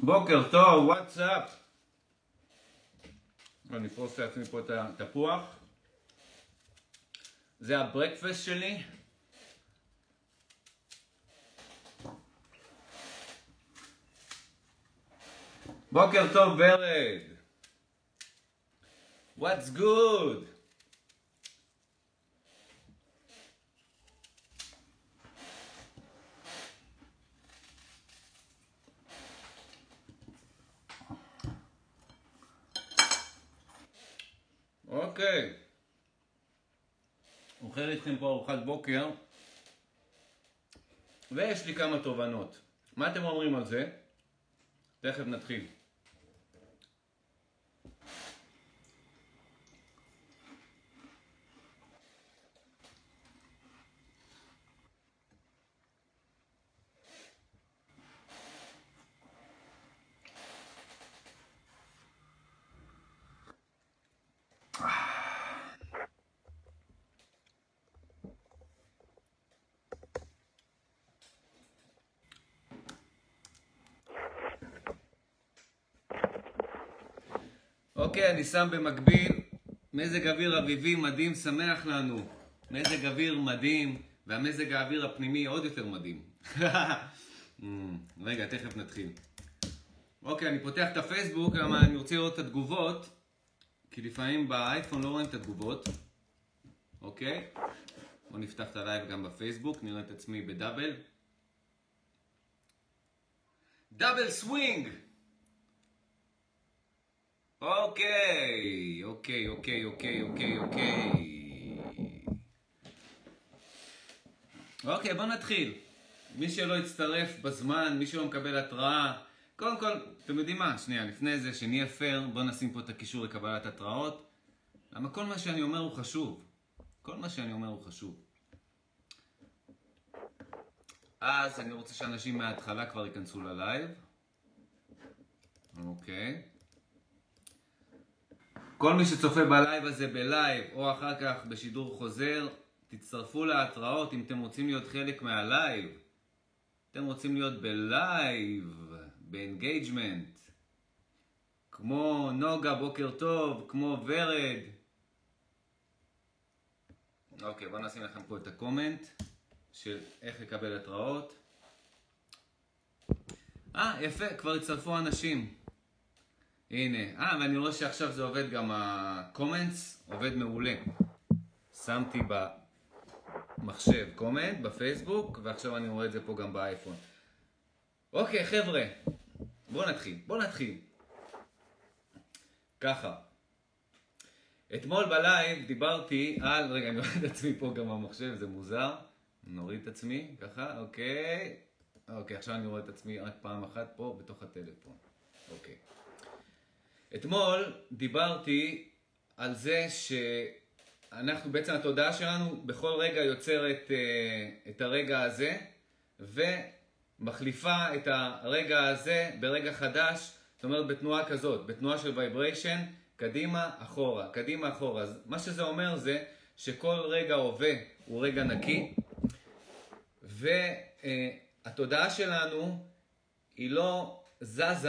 בוקר טוב, וואטסאפ. אני אפרוס לעצמי פה את התפוח. זה הברקפסט שלי. בוקר טוב ורד. What's good? אוקיי. איתכם פה ארוחת בוקר, ויש לי כמה תובנות. מה אתם אומרים על זה? תכף נתחיל. אוקיי, אני שם במקביל מזג אוויר אביבי מדהים, שמח לנו. מזג אוויר מדהים, והמזג האוויר הפנימי עוד יותר מדהים. רגע, תכף נתחיל. אוקיי, אני פותח את הפייסבוק, למה אני רוצה לראות את התגובות, כי לפעמים באייפון לא רואים את התגובות. אוקיי? בואו נפתח את הלייב גם בפייסבוק, נראה את עצמי ב double. double swing! אוקיי, אוקיי, אוקיי, אוקיי, אוקיי, אוקיי. אוקיי, בוא נתחיל. מי שלא יצטרף בזמן, מי שלא מקבל התראה, קודם כל, אתם יודעים מה? שנייה, לפני זה, שנהיה פייר, בוא נשים פה את הקישור לקבלת התראות. למה כל מה שאני אומר הוא חשוב. כל מה שאני אומר הוא חשוב. אז אני רוצה שאנשים מההתחלה כבר ייכנסו ללייב. אוקיי. כל מי שצופה בלייב הזה בלייב, או אחר כך בשידור חוזר, תצטרפו להתראות אם אתם רוצים להיות חלק מהלייב. אתם רוצים להיות בלייב, ב engagement. כמו נוגה, בוקר טוב, כמו ורד. אוקיי, בואו נשים לכם פה את הקומנט של איך לקבל התראות. אה, יפה, כבר הצטרפו אנשים. הנה, אה, ואני רואה שעכשיו זה עובד גם ה-comments, עובד מעולה. שמתי במחשב קומנט, בפייסבוק, ועכשיו אני רואה את זה פה גם באייפון. אוקיי, חבר'ה, בואו נתחיל, בואו נתחיל. ככה, אתמול בלייב דיברתי על, רגע, אני רואה את עצמי פה גם במחשב, זה מוזר. נוריד את עצמי, ככה, אוקיי. אוקיי, עכשיו אני רואה את עצמי רק פעם אחת פה בתוך הטלפון. אוקיי. אתמול דיברתי על זה שאנחנו, בעצם התודעה שלנו בכל רגע יוצרת אה, את הרגע הזה ומחליפה את הרגע הזה ברגע חדש, זאת אומרת בתנועה כזאת, בתנועה של vibration, קדימה, אחורה, קדימה, אחורה. אז מה שזה אומר זה שכל רגע הווה הוא רגע נקי והתודעה שלנו היא לא זזה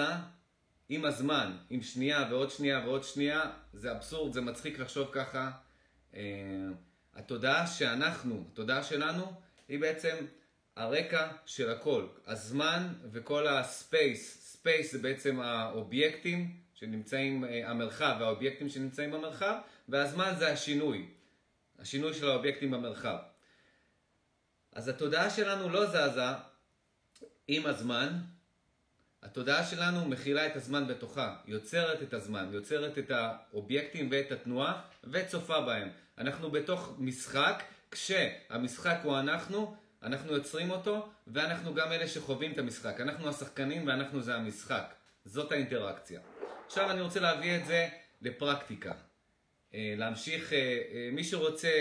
עם הזמן, עם שנייה ועוד שנייה ועוד שנייה, זה אבסורד, זה מצחיק לחשוב ככה. Uh, התודעה שאנחנו, התודעה שלנו, היא בעצם הרקע של הכל. הזמן וכל ה space, space זה בעצם האובייקטים שנמצאים, uh, המרחב והאובייקטים שנמצאים במרחב, והזמן זה השינוי, השינוי של האובייקטים במרחב. אז התודעה שלנו לא זזה עם הזמן, התודעה שלנו מכילה את הזמן בתוכה, יוצרת את הזמן, יוצרת את האובייקטים ואת התנועה וצופה בהם. אנחנו בתוך משחק, כשהמשחק הוא אנחנו, אנחנו יוצרים אותו ואנחנו גם אלה שחווים את המשחק. אנחנו השחקנים ואנחנו זה המשחק. זאת האינטראקציה. עכשיו אני רוצה להביא את זה לפרקטיקה. אה, להמשיך, אה, אה, מי שרוצה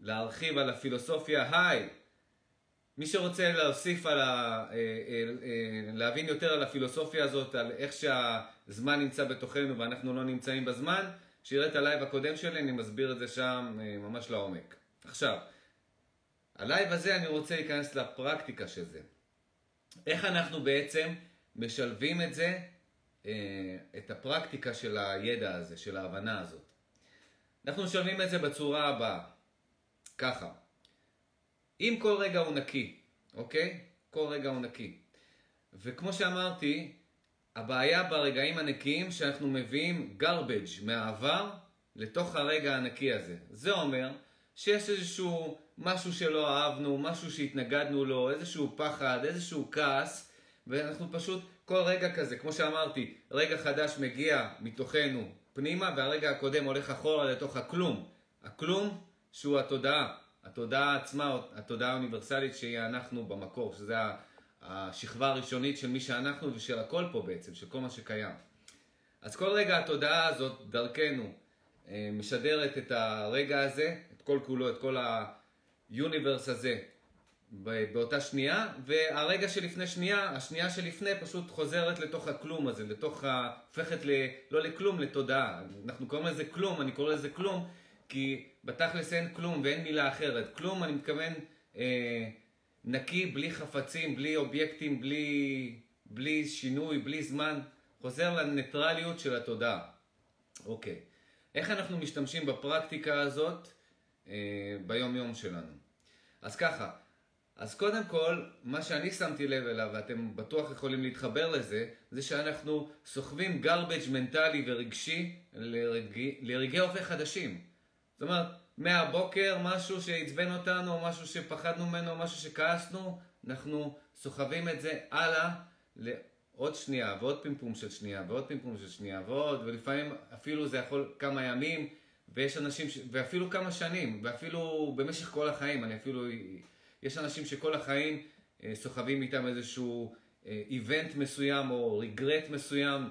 להרחיב על הפילוסופיה, היי! מי שרוצה להוסיף על ה... אה, אה, אה, להבין יותר על הפילוסופיה הזאת, על איך שהזמן נמצא בתוכנו ואנחנו לא נמצאים בזמן, שיראה את ה live הקודם שלי, אני מסביר את זה שם ממש לעומק. עכשיו, ה live הזה אני רוצה להיכנס לפרקטיקה של זה. איך אנחנו בעצם משלבים את זה, את הפרקטיקה של הידע הזה, של ההבנה הזאת. אנחנו משלבים את זה בצורה הבאה, ככה. אם כל רגע הוא נקי, אוקיי? כל רגע הוא נקי. וכמו שאמרתי, הבעיה ברגעים הנקיים שאנחנו מביאים garbage מהעבר לתוך הרגע הנקי הזה. זה אומר שיש איזשהו משהו שלא אהבנו, משהו שהתנגדנו לו, איזשהו פחד, איזשהו כעס, ואנחנו פשוט כל רגע כזה, כמו שאמרתי, רגע חדש מגיע מתוכנו פנימה, והרגע הקודם הולך אחורה לתוך הכלום. הכלום שהוא התודעה, התודעה עצמה, התודעה האוניברסלית שהיא אנחנו במקור, שזה השכבה הראשונית של מי שאנחנו ושל הכל פה בעצם, של כל מה שקיים. אז כל רגע התודעה הזאת, דרכנו, אה, משדרת את הרגע הזה, את כל כולו, את כל היוניברס הזה, באותה שנייה, והרגע שלפני שנייה, השנייה שלפני פשוט חוזרת לתוך הכלום הזה, לתוך ה... הופכת ל... לא לכלום, לתודעה. אנחנו קוראים לזה כלום, אני קורא לזה כלום, כי בתכלס אין כלום ואין מילה אחרת. כלום, אני מתכוון אה, נקי, בלי חפצים, בלי אובייקטים, בלי, בלי שינוי, בלי זמן. חוזר לניטרליות של התודעה. אוקיי. איך אנחנו משתמשים בפרקטיקה הזאת אה, ביום יום שלנו? אז ככה, אז קודם כל, מה שאני שמתי לב אליו, ואתם בטוח יכולים להתחבר לזה, זה שאנחנו סוחבים garbage מנטלי ורגשי לרגעי, הווה חדשים. זאת אומרת, מהבוקר משהו שעצבן אותנו, או משהו שפחדנו ממנו, או משהו שכעסנו, אנחנו סוחבים את זה הלאה לעוד שנייה, ועוד פימפום של שנייה, ועוד פימפום של שנייה, ועוד, ולפעמים אפילו זה יכול כמה ימים, ויש אנשים, ש... ואפילו כמה שנים, ואפילו במשך כל החיים, אני אפילו... יש אנשים שכל החיים אה, סוחבים איתם איזשהו איבנט מסוים או ריגרט מסוים,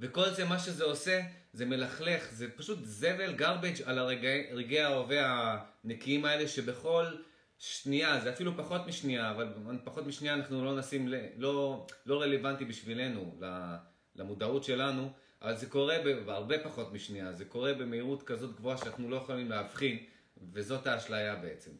וכל זה, מה שזה עושה, זה מלכלך, זה פשוט זבל, garbage על הרגעי ההווה הנקיים האלה, שבכל שנייה, זה אפילו פחות משנייה, אבל פחות משנייה אנחנו לא נשים, לא, לא רלוונטי בשבילנו, למודעות שלנו, אבל זה קורה בהרבה פחות משנייה, זה קורה במהירות כזאת גבוהה שאנחנו לא יכולים להבחין, וזאת האשליה בעצם.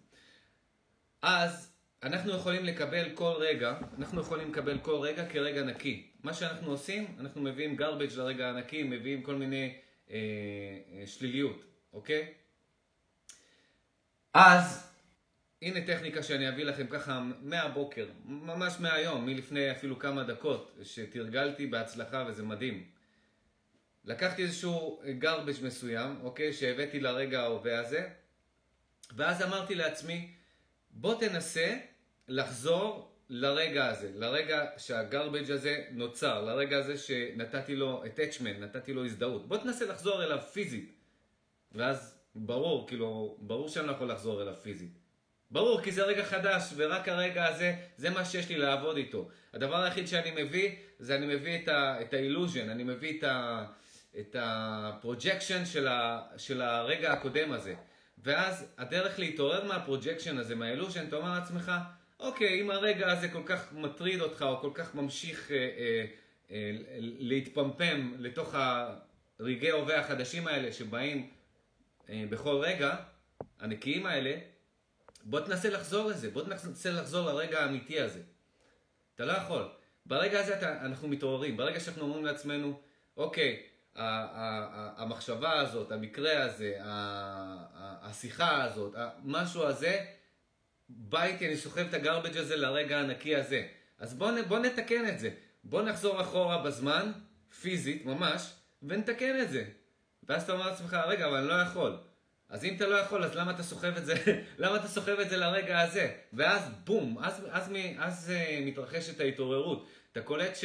אז אנחנו יכולים לקבל כל רגע, אנחנו יכולים לקבל כל רגע כרגע נקי. מה שאנחנו עושים, אנחנו מביאים garbage לרגע הנקי, מביאים כל מיני אה, אה, שליליות, אוקיי? אז, הנה טכניקה שאני אביא לכם ככה מהבוקר, ממש מהיום, מלפני אפילו כמה דקות, שתרגלתי בהצלחה וזה מדהים. לקחתי איזשהו garbage מסוים, אוקיי? שהבאתי לרגע ההווה הזה, ואז אמרתי לעצמי, בוא תנסה לחזור לרגע הזה, לרגע שהגרבג' הזה נוצר, לרגע הזה שנתתי לו attachment, נתתי לו הזדהות. בוא תנסה לחזור אליו פיזית. ואז ברור, כאילו, ברור שאני לא יכול לחזור אליו פיזית. ברור, כי זה רגע חדש, ורק הרגע הזה, זה מה שיש לי לעבוד איתו. הדבר היחיד שאני מביא, זה אני מביא את, ה, ה illusion, אני מביא את, ה, את ה projection של, של הרגע הקודם הזה. ואז הדרך להתעורר מה projection הזה, מה illusion, אתה אומר לעצמך, אוקיי, אם הרגע הזה כל כך מטריד אותך, או כל כך ממשיך אה, אה, אה, להתפמפם לתוך הרגעי הווה החדשים האלה שבאים אה, בכל רגע, הנקיים האלה, בוא תנסה לחזור לזה, בוא תנסה לחזור לרגע האמיתי הזה. אתה לא יכול. ברגע הזה אתה, אנחנו מתעוררים, ברגע שאנחנו אומרים לעצמנו, אוקיי, המחשבה הזאת, המקרה הזה, השיחה הזאת, המשהו הזה, בא איתי, אני סוחב את הגרבג' הזה לרגע הנקי הזה. אז בואו בוא נתקן את זה. בואו נחזור אחורה בזמן, פיזית, ממש, ונתקן את זה. ואז אתה אומר לעצמך, רגע, אבל אני לא יכול. אז אם אתה לא יכול, אז למה אתה סוחב את זה, למה אתה סוחב את זה לרגע הזה? ואז בום, אז, אז, אז, אז uh, מתרחשת ההתעוררות. אתה קולט ש...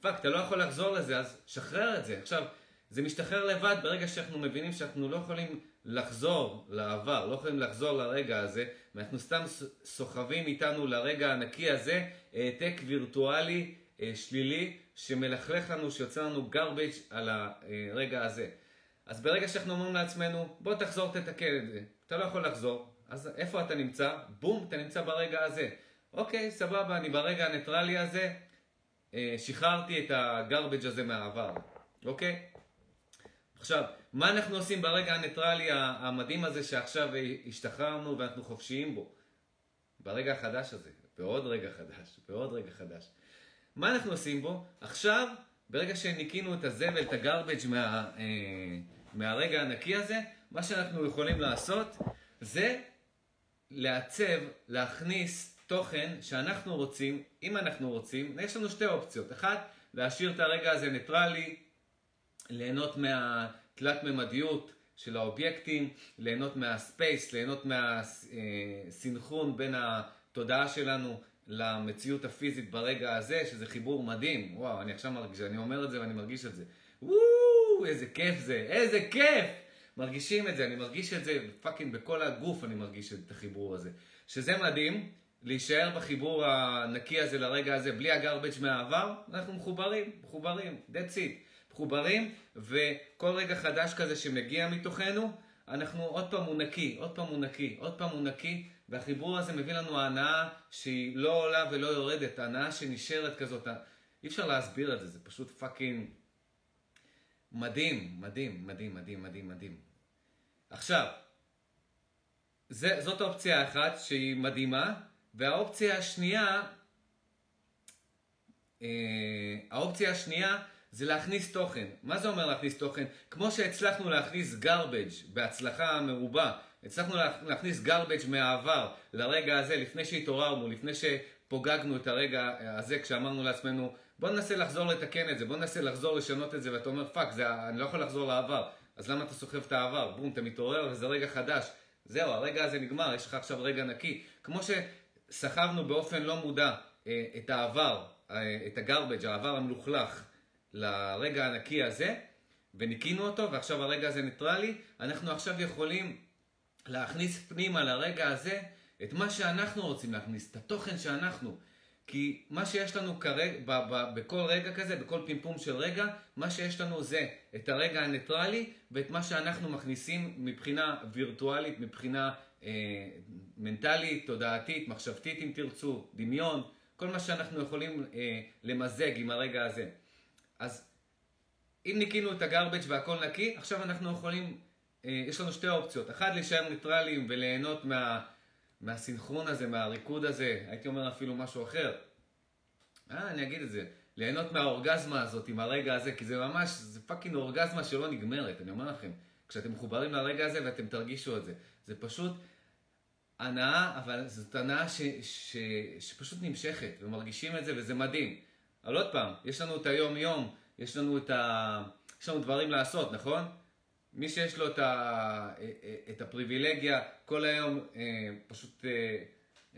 fuck, אתה לא יכול לחזור לזה, אז שחרר את זה. עכשיו, זה משתחרר לבד ברגע שאנחנו מבינים שאנחנו לא יכולים לחזור לעבר, לא יכולים לחזור לרגע הזה, ואנחנו סתם סוחבים איתנו לרגע הנקי הזה העתק וירטואלי אה, שלילי שמלכלך לנו, שיוצא לנו garbage על הרגע הזה. אז ברגע שאנחנו אומרים לעצמנו, בוא תחזור תתקן את זה, אתה לא יכול לחזור, אז איפה אתה נמצא? בום, אתה נמצא ברגע הזה. אוקיי, סבבה, אני ברגע הניטרלי הזה, אה, שחררתי את הגרבג' הזה מהעבר, אוקיי? עכשיו, מה אנחנו עושים ברגע הניטרלי המדהים הזה שעכשיו השתחררנו ואנחנו חופשיים בו? ברגע החדש הזה. בעוד רגע חדש, בעוד רגע חדש. מה אנחנו עושים בו? עכשיו, ברגע שניקינו את הזבל, את ה garbage מה, אה, מהרגע הנקי הזה, מה שאנחנו יכולים לעשות זה לעצב, להכניס תוכן שאנחנו רוצים, אם אנחנו רוצים, יש לנו שתי אופציות. אחת, להשאיר את הרגע הזה ניטרלי, ליהנות מהתלת ממדיות של האובייקטים, ליהנות מה space, ליהנות מהסינכרון בין התודעה שלנו למציאות הפיזית ברגע הזה, שזה חיבור מדהים. וואו, אני עכשיו מרגיש, אני אומר את זה ואני מרגיש את זה. וואו, איזה כיף זה, איזה כיף! מרגישים את זה, אני מרגיש את זה fucking בכל הגוף אני מרגיש את החיבור הזה. שזה מדהים, להישאר בחיבור הנקי הזה לרגע הזה, בלי ה garbage מהעבר, אנחנו מחוברים, מחוברים, that's it. מחוברים, וכל רגע חדש כזה שמגיע מתוכנו, אנחנו עוד פעם הוא נקי, עוד פעם הוא נקי, עוד פעם הוא נקי, והחיבור הזה מביא לנו הנאה שהיא לא עולה ולא יורדת, הנאה שנשארת כזאת. אי אפשר להסביר את זה, זה פשוט פאקינג מדהים, מדהים, מדהים, מדהים, מדהים, מדהים. עכשיו, זה, זאת אופציה אחת שהיא מדהימה, והאופציה השנייה, אה, האופציה השנייה זה להכניס תוכן. מה זה אומר להכניס תוכן? כמו שהצלחנו להכניס garbage בהצלחה מרובה, הצלחנו להכניס garbage מהעבר לרגע הזה, לפני שהתעוררנו, לפני שפוגגנו את הרגע הזה, כשאמרנו לעצמנו, בוא ננסה לחזור לתקן את זה, בוא ננסה לחזור לשנות את זה, ואתה אומר, fuck, אני לא יכול לחזור לעבר. אז למה אתה סוחב את העבר? בום, אתה מתעורר וזה רגע חדש. זהו, הרגע הזה נגמר, יש לך עכשיו רגע נקי. כמו שסחבנו באופן לא מודע אה, את העבר, אה, את ה garbage, העבר המלוכלך, לרגע הנקי הזה, וניקינו אותו, ועכשיו הרגע הזה ניטרלי, אנחנו עכשיו יכולים להכניס פנימה לרגע הזה את מה שאנחנו רוצים להכניס, את התוכן שאנחנו. כי מה שיש לנו כרגע, ב, ב, בכל רגע כזה, בכל פימפום של רגע, מה שיש לנו זה את הרגע הניטרלי ואת מה שאנחנו מכניסים מבחינה וירטואלית, מבחינה אה, מנטלית, תודעתית, מחשבתית אם תרצו, דמיון, כל מה שאנחנו יכולים אה, למזג עם הרגע הזה. אז אם ניקינו את ה garbage והכל נקי, עכשיו אנחנו יכולים, אה, יש לנו שתי אופציות. אחת, להישאר ניטרליים וליהנות מה, מהסינכרון הזה, מהריקוד הזה, הייתי אומר אפילו משהו אחר. אה, אני אגיד את זה. ליהנות מהאורגזמה הזאת עם הרגע הזה, כי זה ממש, זה fucking אורגזמה שלא נגמרת, אני אומר לכם. כשאתם מחוברים לרגע הזה ואתם תרגישו את זה. זה פשוט הנאה, אבל זאת הנאה ש, ש, שפשוט נמשכת, ומרגישים את זה, וזה מדהים. אבל עוד פעם, יש לנו את היום-יום, יש לנו את ה... יש לנו דברים לעשות, נכון? מי שיש לו את, ה... את הפריבילגיה כל היום אה, פשוט אה,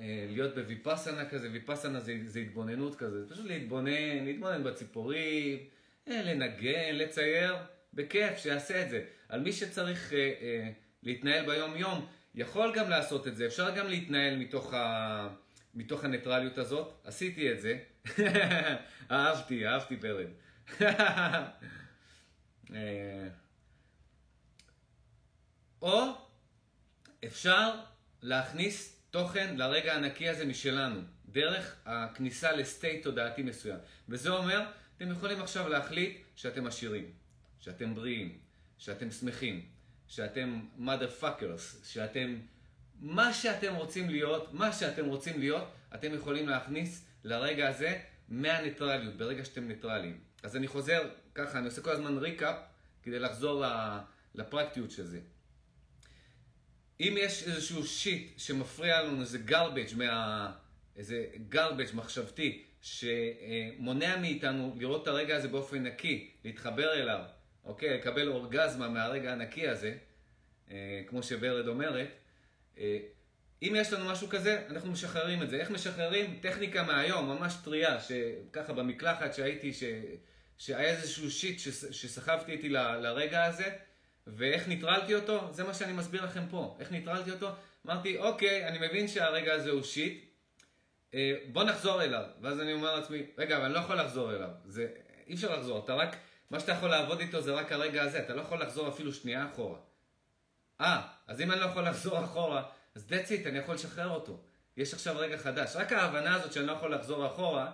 אה, להיות בוויפאסנה כזה, ויפאסנה זה, זה התבוננות כזה, זה פשוט להתבונן, להתבונן בציפורים, לנגן, לצייר, בכיף, שיעשה את זה. על מי שצריך להתנהל ביום-יום, יכול גם לעשות את זה, אפשר גם להתנהל מתוך, ה... מתוך הניטרליות הזאת, עשיתי את זה. אהבתי, אהבתי ברד. אה, או אפשר להכניס תוכן לרגע הנקי הזה משלנו, דרך הכניסה ל state תודעתי מסוים. וזה אומר, אתם יכולים עכשיו להחליט שאתם עשירים, שאתם בריאים, שאתם שמחים, שאתם mother fuckers, שאתם... מה שאתם רוצים להיות, מה שאתם רוצים להיות, אתם יכולים להכניס לרגע הזה מהניטרליות, ברגע שאתם ניטרליים. אז אני חוזר ככה, אני עושה כל הזמן recap כדי לחזור לפרקטיות של זה. אם יש איזשהו שיט שמפריע לנו, איזה garbage, מה... איזה garbage מחשבתי, שמונע מאיתנו לראות את הרגע הזה באופן נקי, להתחבר אליו, אוקיי? לקבל אורגזמה מהרגע הנקי הזה, אה, כמו שוורד אומרת, אם יש לנו משהו כזה, אנחנו משחררים את זה. איך משחררים? טכניקה מהיום, ממש טריה, שככה במקלחת שהייתי, ש... שהיה איזשהו שיט שסחבתי איתי ל... לרגע הזה, ואיך ניטרלתי אותו, זה מה שאני מסביר לכם פה. איך ניטרלתי אותו? אמרתי, אוקיי, אני מבין שהרגע הזה הוא שיט, אה, בוא נחזור אליו. ואז אני אומר לעצמי, רגע, אבל אני לא יכול לחזור אליו. זה... אי אפשר לחזור, אתה רק, מה שאתה יכול לעבוד איתו זה רק הרגע הזה, אתה לא יכול לחזור אפילו שנייה אחורה. אה, אז אם אני לא יכול לחזור אחורה, אז that's it, אני יכול לשחרר אותו. יש עכשיו רגע חדש. רק ההבנה הזאת שאני לא יכול לחזור אחורה,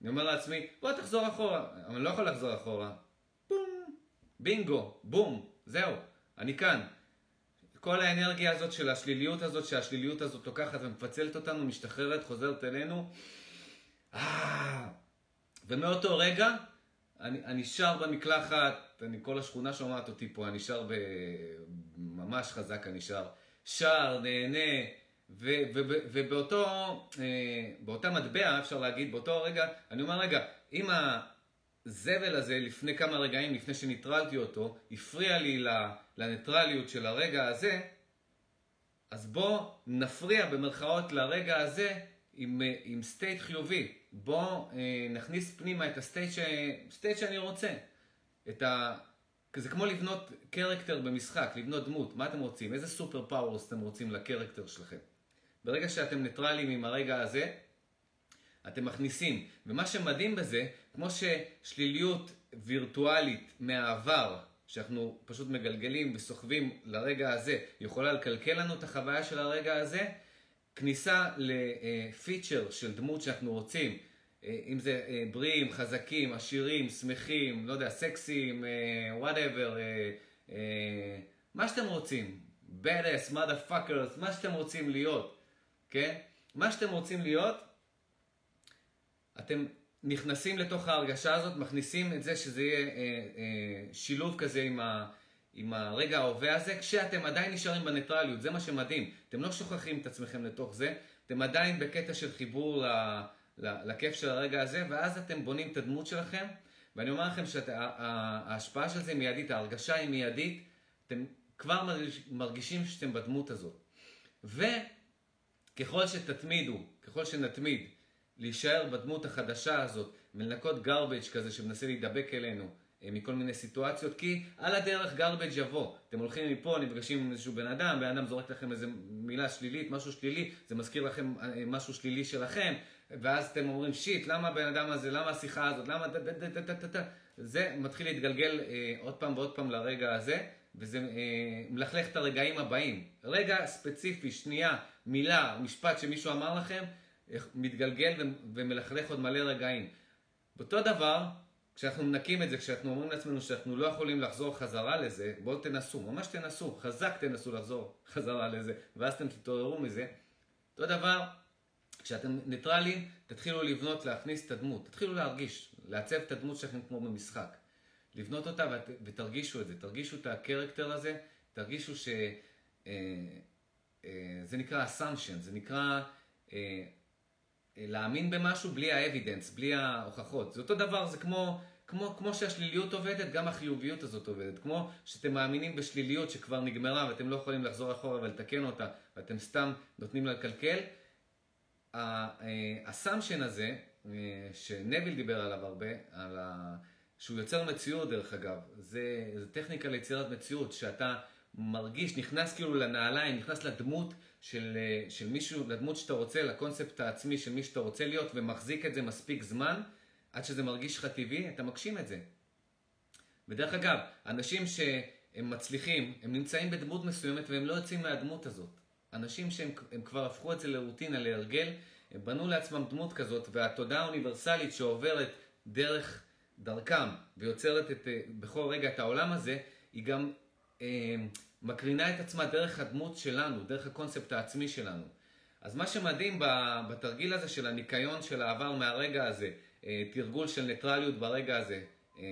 אני אומר לעצמי, בוא תחזור אחורה. אבל אני לא יכול לחזור אחורה. בום, בינגו, בום, זהו, אני כאן. כל האנרגיה הזאת של השליליות הזאת, שהשליליות הזאת לוקחת ומפצלת אותנו, משתחררת, חוזרת אלינו. אה, ומאותו רגע, אני, אני שר במקלחת, אני, כל השכונה שומעת אותי פה, אני שר ב... ממש חזק אני שר. שר, נהנה, ו, ו, ו, ובאותו, אה, באותה מטבע, אפשר להגיד, באותו רגע, אני אומר, רגע, אם הזבל הזה לפני כמה רגעים, לפני שניטרלתי אותו, הפריע לי לניטרליות של הרגע הזה, אז בוא נפריע במרכאות לרגע הזה עם, עם state חיובי. בוא אה, נכניס פנימה את ה state, ש... state שאני רוצה. את ה... זה כמו לבנות character במשחק, לבנות דמות. מה אתם רוצים? איזה super powers אתם רוצים ל character שלכם? ברגע שאתם ניטרלים עם הרגע הזה, אתם מכניסים. ומה שמדהים בזה, כמו ששליליות וירטואלית מהעבר, שאנחנו פשוט מגלגלים וסוחבים לרגע הזה, יכולה לקלקל לנו את החוויה של הרגע הזה, כניסה לפיצ'ר של דמות שאנחנו רוצים, אם זה בריאים, חזקים, עשירים, שמחים, לא יודע, סקסיים, וואטאבר, מה שאתם רוצים, bad ass, motherfuckers, מה שאתם רוצים להיות, כן? מה שאתם רוצים להיות, אתם נכנסים לתוך ההרגשה הזאת, מכניסים את זה שזה יהיה אה, אה, שילוב כזה עם, ה, עם הרגע ההווה הזה, כשאתם עדיין נשארים בניטרליות, זה מה שמדהים. אתם לא שוכחים את עצמכם לתוך זה, אתם עדיין בקטע של חיבור ל, ל, לכיף של הרגע הזה, ואז אתם בונים את הדמות שלכם, ואני אומר לכם שההשפעה של זה היא מיידית, ההרגשה היא מיידית, אתם כבר מרגיש, מרגישים שאתם בדמות הזאת. וככל שתתמידו, ככל שנתמיד, להישאר בדמות החדשה הזאת ולנקות garbage כזה שמנסה להידבק אלינו מכל מיני סיטואציות, כי על הדרך garbage יבוא. אתם הולכים מפה, נפגשים עם איזשהו בן אדם, בן אדם זורק לכם איזו מילה שלילית, משהו שלילי, זה מזכיר לכם אה, משהו שלילי שלכם, ואז אתם אומרים, שיט, למה הבן אדם הזה, למה השיחה הזאת, למה... זה מתחיל להתגלגל אה, עוד פעם ועוד פעם לרגע הזה, וזה אה, מלכלך את הרגעים הבאים. רגע ספציפי, שנייה, מילה, משפט שמישהו אמר לכם, מתגלגל ומלכלך עוד מלא רגעים. באותו דבר, כשאנחנו מנקים את זה, כשאנחנו אומרים לעצמנו שאנחנו לא יכולים לחזור חזרה לזה, בואו תנסו, ממש תנסו, חזק תנסו לחזור חזרה לזה, ואז אתם תתעוררו מזה. אותו דבר, כשאתם ניטרלים, תתחילו לבנות, להכניס את הדמות, תתחילו להרגיש, לעצב את הדמות שלכם כמו במשחק. לבנות אותה ות, ותרגישו את זה, תרגישו את הקרקטר הזה, תרגישו ש... אה, אה, זה נקרא assumption, זה נקרא... אה, להאמין במשהו בלי האבידנס, בלי ההוכחות. זה אותו דבר, זה כמו, כמו, כמו שהשליליות עובדת, גם החיוביות הזאת עובדת. כמו שאתם מאמינים בשליליות שכבר נגמרה ואתם לא יכולים לחזור אחורה ולתקן אותה, ואתם סתם נותנים לה לקלקל. הסאמשן הזה, אה, שנביל דיבר עליו הרבה, על ה... שהוא יוצר מציאות דרך אגב, זה, זה טכניקה ליצירת מציאות, שאתה מרגיש, נכנס כאילו לנעליים, נכנס לדמות של, אה, של מישהו, לדמות שאתה רוצה, לקונספט העצמי של מי שאתה רוצה להיות, ומחזיק את זה מספיק זמן, עד שזה מרגיש לך טבעי, אתה מגשים את זה. ודרך אגב, אנשים שהם מצליחים, הם נמצאים בדמות מסוימת והם לא יוצאים מהדמות הזאת. אנשים שהם כבר הפכו את זה לרוטינה, להרגל, הם בנו לעצמם דמות כזאת, והתודעה האוניברסלית שעוברת דרך דרכם ויוצרת את, אה, בכל רגע את העולם הזה, היא גם אה, מקרינה את עצמה דרך הדמות שלנו, דרך הקונספט העצמי שלנו. אז מה שמדהים בתרגיל הזה של הניקיון של העבר מהרגע הזה, אה, תרגול של ניטרליות ברגע הזה, אה,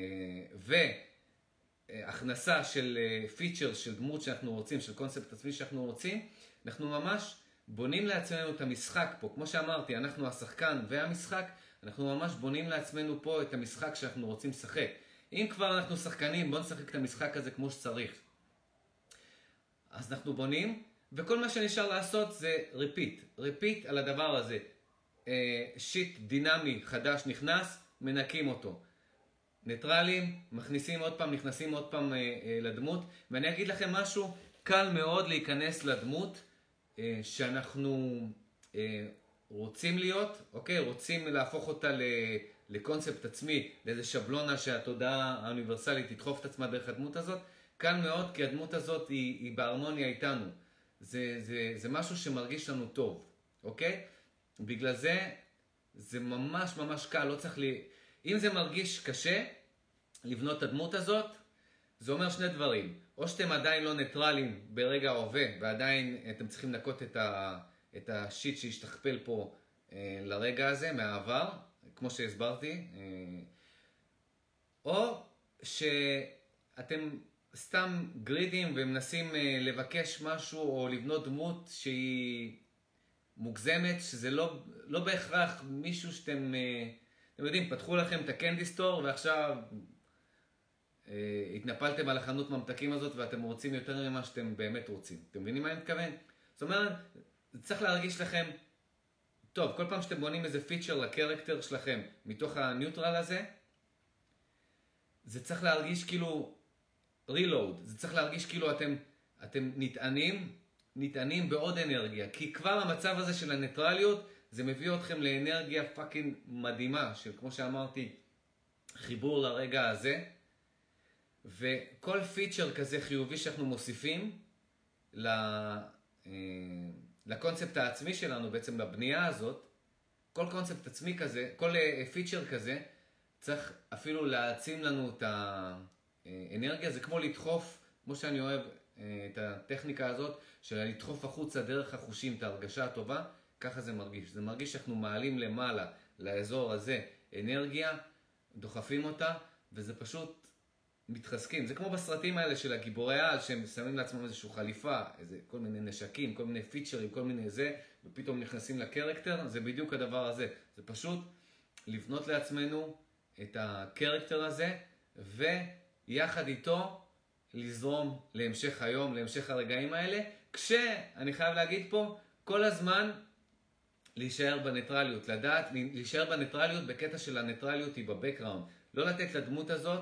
והכנסה של feature אה, של דמות שאנחנו רוצים, של קונספט עצמי שאנחנו רוצים, אנחנו ממש בונים לעצמנו את המשחק פה. כמו שאמרתי, אנחנו השחקן והמשחק, אנחנו ממש בונים לעצמנו פה את המשחק שאנחנו רוצים לשחק. אם כבר אנחנו שחקנים, בואו נשחק את המשחק הזה כמו שצריך. אז אנחנו בונים, וכל מה שנשאר לעשות זה repeat. repeat על הדבר הזה. shit דינמי חדש נכנס, מנקים אותו. ניטרלים, מכניסים עוד פעם, נכנסים עוד פעם אה, אה, לדמות. ואני אגיד לכם משהו, קל מאוד להיכנס לדמות אה, שאנחנו אה, רוצים להיות, אוקיי? רוצים להפוך אותה ל... לקונספט עצמי, לאיזה שבלונה שהתודעה האוניברסלית תדחוף את עצמה דרך הדמות הזאת. קל מאוד, כי הדמות הזאת היא, היא בהרמוניה איתנו. זה, זה, זה משהו שמרגיש לנו טוב, אוקיי? בגלל זה, זה ממש ממש קל, לא צריך ל... לי... אם זה מרגיש קשה לבנות את הדמות הזאת, זה אומר שני דברים. או שאתם עדיין לא ניטרלים ברגע ההווה, ועדיין אתם צריכים לנקות את, ה, את השיט שהשתכפל פה אה, לרגע הזה מהעבר, כמו שהסברתי. אה, או שאתם סתם גרידים ומנסים אה, לבקש משהו או לבנות דמות שהיא מוגזמת, שזה לא, לא בהכרח מישהו שאתם, אה, אתם יודעים, פתחו לכם את הקנדי סטור ועכשיו אה, התנפלתם על החנות ממתקים הזאת ואתם רוצים יותר ממה שאתם באמת רוצים. אתם מבינים מה אני מתכוון? זאת אומרת, זה צריך להרגיש לכם, טוב, כל פעם שאתם בונים איזה פיצ'ר לקרקטר שלכם מתוך הניוטרל הזה, זה צריך להרגיש כאילו רילוד, זה צריך להרגיש כאילו אתם, אתם נטענים, נטענים בעוד אנרגיה, כי כבר המצב הזה של הניטרליות, זה מביא אתכם לאנרגיה fucking מדהימה, של כמו שאמרתי, חיבור לרגע הזה, וכל feature כזה חיובי שאנחנו מוסיפים. אה, לקונספט העצמי שלנו, בעצם לבנייה הזאת, כל קונספט עצמי כזה, כל feature אה, כזה, צריך אפילו להעצים לנו את האנרגיה, זה כמו לדחוף, כמו שאני אוהב אה, את הטכניקה הזאת, של לדחוף החוצה דרך החושים את ההרגשה הטובה, ככה זה מרגיש. זה מרגיש שאנחנו מעלים למעלה, לאזור הזה, אנרגיה, דוחפים אותה, וזה פשוט מתחזקים. זה כמו בסרטים האלה של הגיבורי על, שהם שמים לעצמם איזושהי חליפה, איזה כל מיני נשקים, כל מיני פיצ'רים, כל מיני זה, ופתאום נכנסים לקרקטר, זה בדיוק הדבר הזה. זה פשוט לבנות לעצמנו את הקרקטר הזה, ויחד איתו לזרום להמשך היום, להמשך הרגעים האלה, כשאני חייב להגיד פה, כל הזמן להישאר בניטרליות, לדעת, להישאר בניטרליות בקטע של הניטרליות היא בבקראונד. לא לתת לדמות הזאת,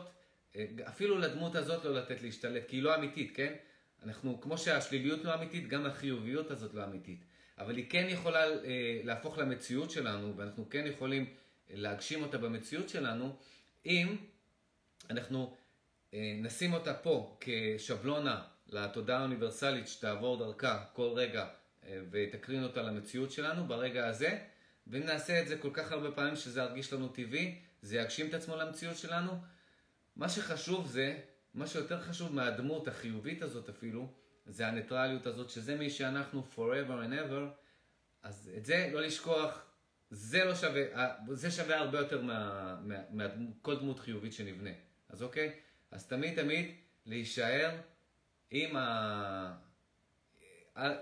אפילו לדמות הזאת לא לתת להשתלט, כי היא לא אמיתית, כן? אנחנו, כמו שהשליליות לא אמיתית, גם החיוביות הזאת לא אמיתית. אבל היא כן יכולה אה, להפוך למציאות שלנו, ואנחנו כן יכולים להגשים אותה במציאות שלנו, אם אנחנו נשים אותה פה כשבלונה לתודעה האוניברסלית שתעבור דרכה כל רגע אה, ותקרין אותה למציאות שלנו ברגע הזה, ואם נעשה את זה כל כך הרבה פעמים שזה ירגיש לנו טבעי, זה יגשים את עצמו למציאות שלנו. מה שחשוב זה, מה שיותר חשוב מהדמות החיובית הזאת אפילו, זה הניטרליות הזאת, שזה מי שאנחנו forever and ever, אז את זה לא לשכוח, זה לא שווה, זה שווה הרבה יותר מכל דמות חיובית שנבנה. אז אוקיי? אז תמיד תמיד להישאר עם, ה...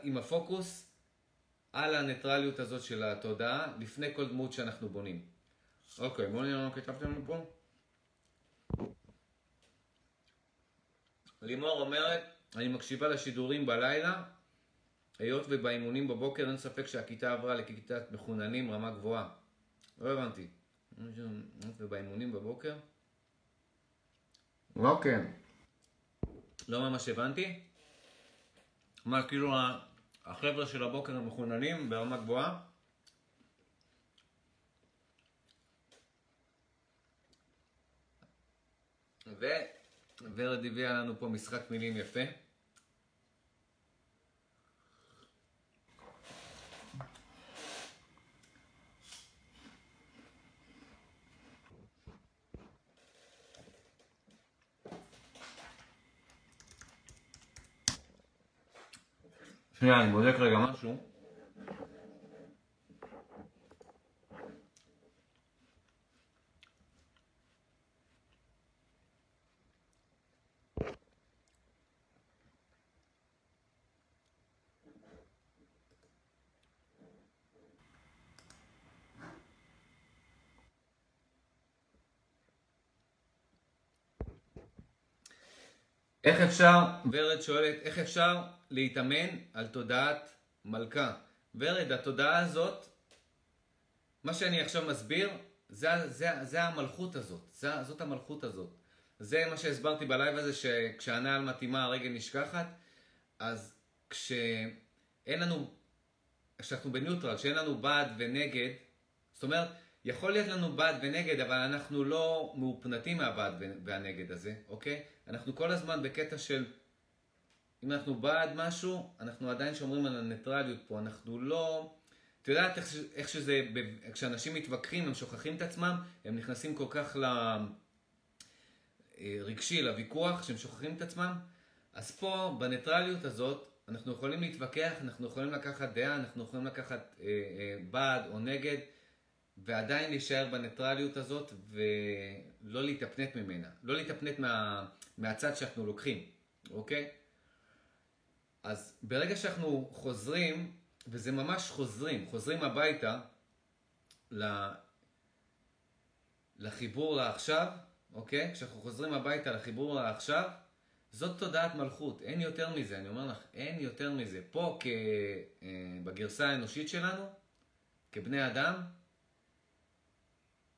עם הפוקוס על הניטרליות הזאת של התודעה לפני כל דמות שאנחנו בונים. אוקיי, בואו נראה מה כתבתם לנו פה. לימור אומרת, אני מקשיבה לשידורים בלילה, היות ובאימונים בבוקר אין ספק שהכיתה עברה לכיתת מחוננים רמה גבוהה. לא הבנתי. ובאימונים בבוקר? לא כן. לא ממש הבנתי. מה, כאילו החבר'ה של הבוקר הם מחוננים ברמה גבוהה? וורד הביאה לנו פה משחק מילים יפה. שנייה, אני בודק רגע משהו. איך אפשר, ורד שואלת, איך אפשר להתאמן על תודעת מלכה? ורד, התודעה הזאת, מה שאני עכשיו מסביר, זה, זה, זה המלכות הזאת, זה, זאת המלכות הזאת. זה מה שהסברתי בלייב הזה, שכשהנעל מתאימה הרגל נשכחת, אז כשאין לנו, כשאנחנו בניוטרל, שאין לנו בעד ונגד, זאת אומרת, יכול להיות לנו בעד ונגד, אבל אנחנו לא מאופנתים מהבעד והנגד הזה, אוקיי? אנחנו כל הזמן בקטע של, אם אנחנו בעד משהו, אנחנו עדיין שומרים על הניטרליות פה, אנחנו לא... את יודעת איך, איך שזה, כשאנשים מתווכחים, הם שוכחים את עצמם, הם נכנסים כל כך ל... רגשי לוויכוח, שהם שוכחים את עצמם, אז פה, בניטרליות הזאת, אנחנו יכולים להתווכח, אנחנו יכולים לקחת דעה, אנחנו יכולים לקחת אה, אה, בעד או נגד, ועדיין להישאר בניטרליות הזאת ולא להתאפנט ממנה, לא להתאפנט מה, מהצד שאנחנו לוקחים, אוקיי? אז ברגע שאנחנו חוזרים, וזה ממש חוזרים, חוזרים הביתה לחיבור לעכשיו, אוקיי? כשאנחנו חוזרים הביתה לחיבור לעכשיו, זאת תודעת מלכות, אין יותר מזה, אני אומר לך, אין יותר מזה. פה כ... אה, בגרסה האנושית שלנו, כבני אדם,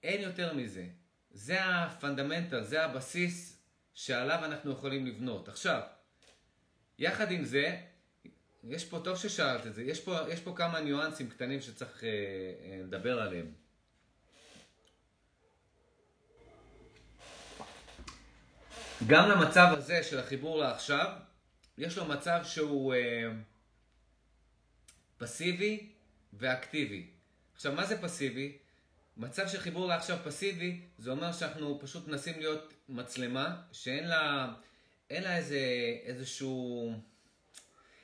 אין יותר מזה. זה הפונדמנטל, זה הבסיס שעליו אנחנו יכולים לבנות. עכשיו, יחד עם זה, יש פה, טוב ששאלת את זה, יש פה, יש פה כמה ניואנסים קטנים שצריך אה, אה, לדבר עליהם. גם למצב הזה של החיבור לעכשיו, יש לו מצב שהוא אה, פסיבי ואקטיבי. עכשיו, מה זה פסיבי? מצב של חיבור לעכשיו פסיבי, זה אומר שאנחנו פשוט מנסים להיות מצלמה שאין לה, אין לה איזה, איזשהו...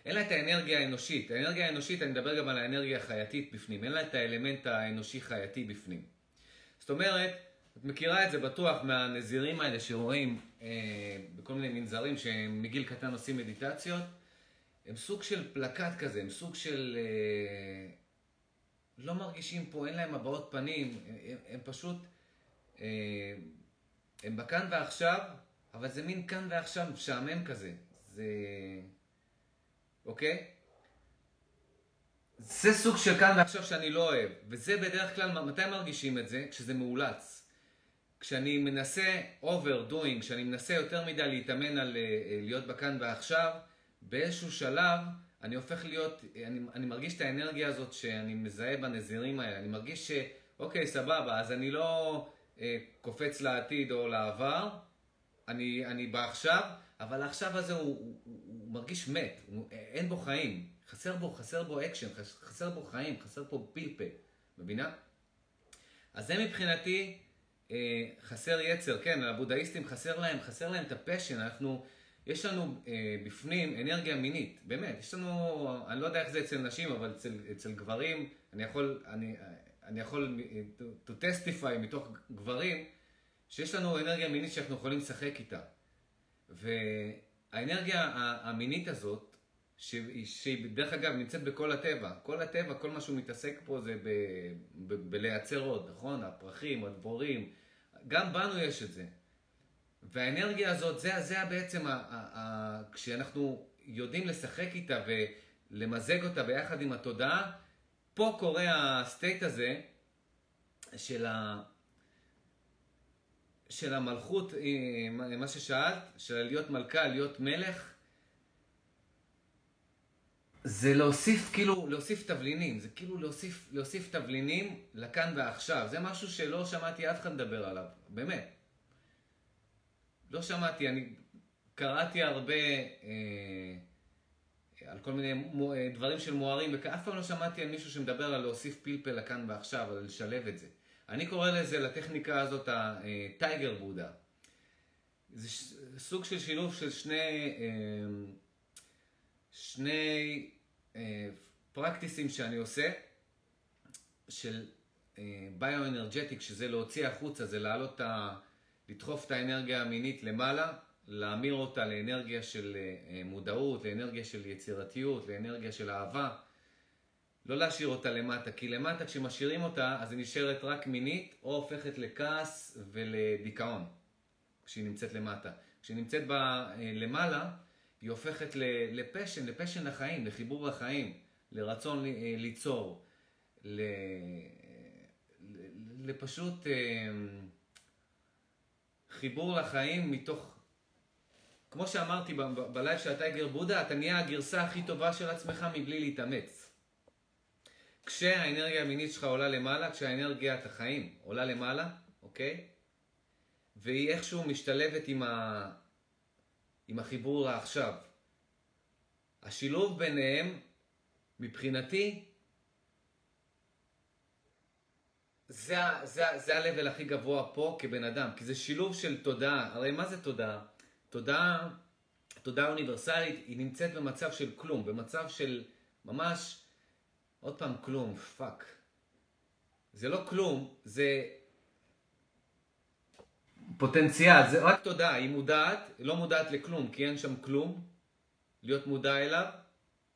אין לה את האנרגיה האנושית. האנרגיה האנושית, אני מדבר גם על האנרגיה החייתית בפנים. אין לה את האלמנט האנושי חייתי בפנים. זאת אומרת, את מכירה את זה בטוח מהנזירים האלה שרואים אה, בכל מיני מנזרים שהם מגיל קטן עושים מדיטציות. הם סוג של פלקט כזה, הם סוג של... אה, לא מרגישים פה, אין להם הבעות פנים, הם, הם פשוט... אה, הם בכאן ועכשיו, אבל זה מין כאן ועכשיו משעמם כזה. זה... אוקיי? זה סוג של כאן ועכשיו שאני לא אוהב. וזה בדרך כלל, מתי מרגישים את זה? כשזה מאולץ. כשאני מנסה overdoing, כשאני מנסה יותר מדי להתאמן על אה, להיות בכאן ועכשיו, באיזשהו שלב אני הופך להיות, אני, אני מרגיש את האנרגיה הזאת שאני מזהה בנזירים האלה, אני מרגיש שאוקיי, סבבה, אז אני לא אה, קופץ לעתיד או לעבר, אני, אני בעכשיו, אבל העכשיו הזה הוא, הוא, הוא, הוא מרגיש מת, הוא, אין בו חיים, חסר בו, חסר בו אקשן, חסר בו חיים, חסר פה פלפל, מבינה? אז זה מבחינתי אה, חסר יצר, כן, הבודהיסטים חסר להם, חסר להם את הפשן, אנחנו, יש לנו אה, בפנים אנרגיה מינית, באמת, יש לנו, אני לא יודע איך זה אצל נשים, אבל אצל, אצל גברים, אני יכול, אני, אני יכול to, to testify מתוך גברים, שיש לנו אנרגיה מינית שאנחנו יכולים לשחק איתה. והאנרגיה המינית הזאת, שהיא דרך אגב נמצאת בכל הטבע, כל הטבע, כל מה שהוא מתעסק פה זה ב, ב, בלייצר עוד, נכון? הפרחים, הדבורים, גם בנו יש את זה. והאנרגיה הזאת, זה, זה בעצם, ה, ה, ה, כשאנחנו יודעים לשחק איתה ולמזג אותה ביחד עם התודעה, פה קורה הסטייט הזה של, ה, של המלכות, אה, מה ששאלת, של להיות מלכה, להיות מלך. זה להוסיף, כאילו, להוסיף תבלינים, זה כאילו להוסיף, להוסיף תבלינים לכאן ועכשיו. זה משהו שלא שמעתי אף אחד מדבר עליו, באמת. לא שמעתי, אני קראתי הרבה אה, על כל מיני מו, אה, דברים של מוארים, ואף פעם לא שמעתי על מישהו שמדבר על להוסיף פלפל לכאן ועכשיו, על לשלב את זה. אני קורא לזה, לטכניקה הזאת, הטייגר אה, בודה. זה סוג של שילוב של שני, אה, שני פרקטיסים שאני עושה, של ביו-אנרג'טיק, שזה להוציא החוצה, זה להעלות את ה... לדחוף את האנרגיה המינית למעלה, להמיר אותה לאנרגיה של מודעות, לאנרגיה של יצירתיות, לאנרגיה של אהבה. לא להשאיר אותה למטה, כי למטה כשמשאירים אותה, אז היא נשארת רק מינית, או הופכת לכעס ולדיכאון, כשהיא נמצאת למטה. כשהיא נמצאת בה למעלה, היא הופכת לפשן, לפשן לחיים, לחיבור לחיים, לרצון אה, ליצור, לפשוט אה, חיבור לחיים מתוך... כמו שאמרתי בלייב של הטייגר בודה, אתה נהיה הגרסה הכי טובה של עצמך מבלי להתאמץ. כשהאנרגיה המינית שלך עולה למעלה, כשהאנרגיית החיים עולה למעלה, אוקיי? והיא איכשהו משתלבת עם, ה... עם החיבור לעכשיו. השילוב ביניהם, מבחינתי, זה, זה, זה ה-level הכי גבוה פה כבן אדם, כי זה שילוב של תודעה. הרי מה זה תודעה? תודעה, תודעה אוניברסלית, היא נמצאת במצב של כלום, במצב של ממש, עוד פעם כלום, fuck. זה לא כלום, זה פוטנציאל, זה רק תודעה, היא מודעת, היא לא מודעת לכלום, כי אין שם כלום, להיות מודע אליו,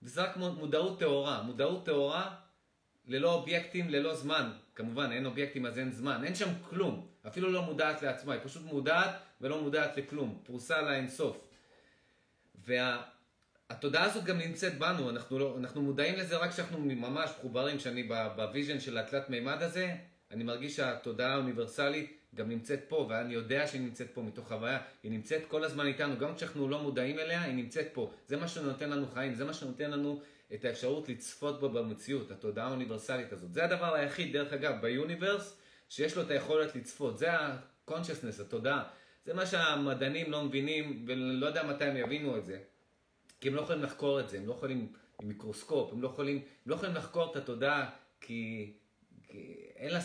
וזה רק מודעות טהורה. מודעות טהורה ללא אובייקטים, ללא זמן. כמובן, אין אובייקטים אז אין זמן. אין שם כלום. אפילו לא מודעת לעצמה, היא פשוט מודעת ולא מודעת לכלום. פרוסה לה אינסוף. והתודעה וה... הזאת גם נמצאת בנו, אנחנו, לא, אנחנו מודעים לזה רק כשאנחנו ממש מחוברים, כשאני ב vision של התלת מימד הזה, אני מרגיש שהתודעה האוניברסלית גם נמצאת פה, ואני יודע שהיא נמצאת פה מתוך חוויה, היא נמצאת כל הזמן איתנו, גם כשאנחנו לא מודעים אליה, היא נמצאת פה. זה מה שנותן לנו חיים, זה מה שנותן לנו את האפשרות לצפות בו במציאות, התודעה האוניברסלית הזאת. זה הדבר היחיד, דרך אגב, ב universe, שיש לו את היכולת לצפות. זה ה-consciousness, התודעה. זה מה שהמדענים לא מבינים, ולא יודע מתי הם יבינו את זה. כי הם לא יכולים לחקור את זה, הם לא יכולים עם מיקרוסקופ, הם לא יכולים, הם לא יכולים לחקור את התודעה, כי, כי אין לה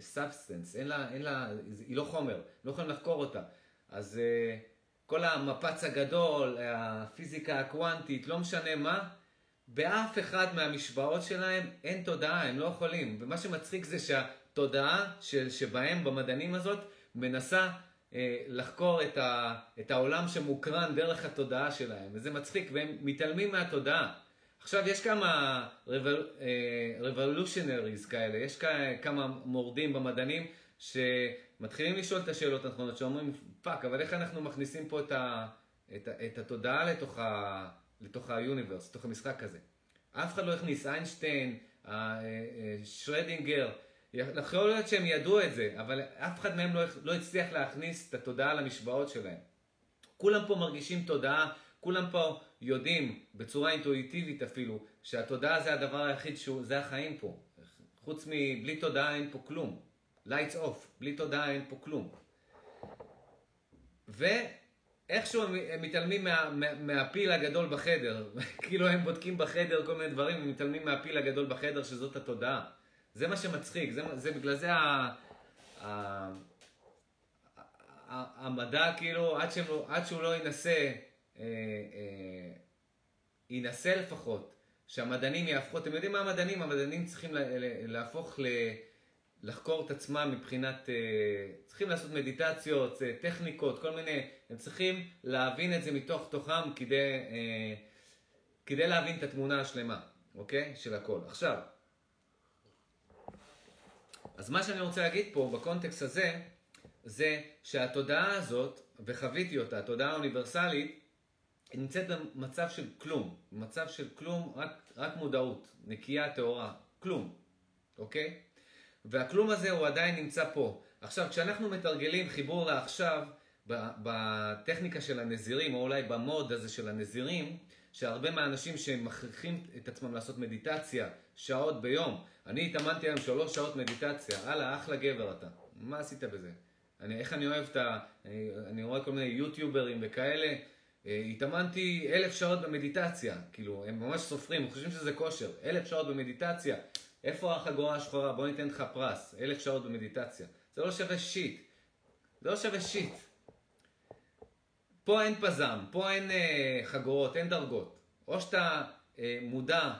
substance, אין אין לה, היא לא חומר, לא יכולים לחקור אותה. אז אה, כל המפץ הגדול, הפיזיקה הקוונטית, לא משנה מה, באף אחד מהמשוואות שלהם אין תודעה, הם לא יכולים. ומה שמצחיק זה שהתודעה של, שבהם, במדענים הזאת, מנסה אה, לחקור את, ה, את העולם שמוקרן דרך התודעה שלהם. וזה מצחיק, והם מתעלמים מהתודעה. עכשיו, יש כמה revolutionaries אה, כאלה, יש כמה מורדים במדענים שמתחילים לשאול את השאלות הנכונות, שאומרים, fuck, אבל איך אנחנו מכניסים פה את, ה, את, את התודעה לתוך, ה, לתוך היוניברס, לתוך המשחק הזה? אף אחד לא הכניס, איינשטיין, אה, אה, שרדינגר, יכול להיות שהם ידעו את זה, אבל אף אחד מהם לא, לא הצליח להכניס את התודעה למשוואות שלהם. כולם פה מרגישים תודעה, כולם פה יודעים, בצורה אינטואיטיבית אפילו, שהתודעה זה הדבר היחיד, שהוא, זה החיים פה. חוץ מבלי תודעה אין פה כלום. lights off, בלי תודעה אין פה כלום. ואיכשהו הם, הם מתעלמים מה, מה, מהפיל הגדול בחדר. כאילו הם בודקים בחדר כל מיני דברים, הם מתעלמים מהפיל הגדול בחדר שזאת התודעה. זה מה שמצחיק, זה, זה בגלל זה ה... ה... המדע כאילו, עד, שהם, עד שהוא לא ינסה אה, אה, ינסה לפחות, שהמדענים יהפכו, אתם יודעים מה המדענים? המדענים צריכים להפוך ל... לחקור את עצמם מבחינת, אה, צריכים לעשות מדיטציות, טכניקות, כל מיני, הם צריכים להבין את זה מתוך תוכם כדי, כדי להבין את התמונה השלמה, אוקיי? של הכל. עכשיו, אז מה שאני רוצה להגיד פה בקונטקסט הזה, זה שהתודעה הזאת, וחוויתי אותה, התודעה האוניברסלית, היא נמצאת במצב של כלום, במצב של כלום, רק, רק מודעות, נקייה, טהורה, כלום, אוקיי? והכלום הזה הוא עדיין נמצא פה. עכשיו, כשאנחנו מתרגלים חיבור לעכשיו, בטכניקה של הנזירים, או אולי במוד הזה של הנזירים, שהרבה מהאנשים שמכריחים את עצמם לעשות מדיטציה שעות ביום, אני התאמנתי היום שלוש שעות מדיטציה, הלאה, אחלה גבר אתה. מה עשית בזה? אני, איך אני אוהב את ה... אני, אני רואה כל מיני יוטיוברים וכאלה, אה, התאמנתי אלף שעות במדיטציה, כאילו, הם ממש סופרים, חושבים שזה כושר, אלף שעות במדיטציה, איפה החגורה השחורה? בוא ניתן לך פרס, אלף שעות במדיטציה. זה לא שווה shit, זה לא שווה shit. פה אין פזם, פה אין אה, חגורות, אין דרגות. או שאתה אה, מודע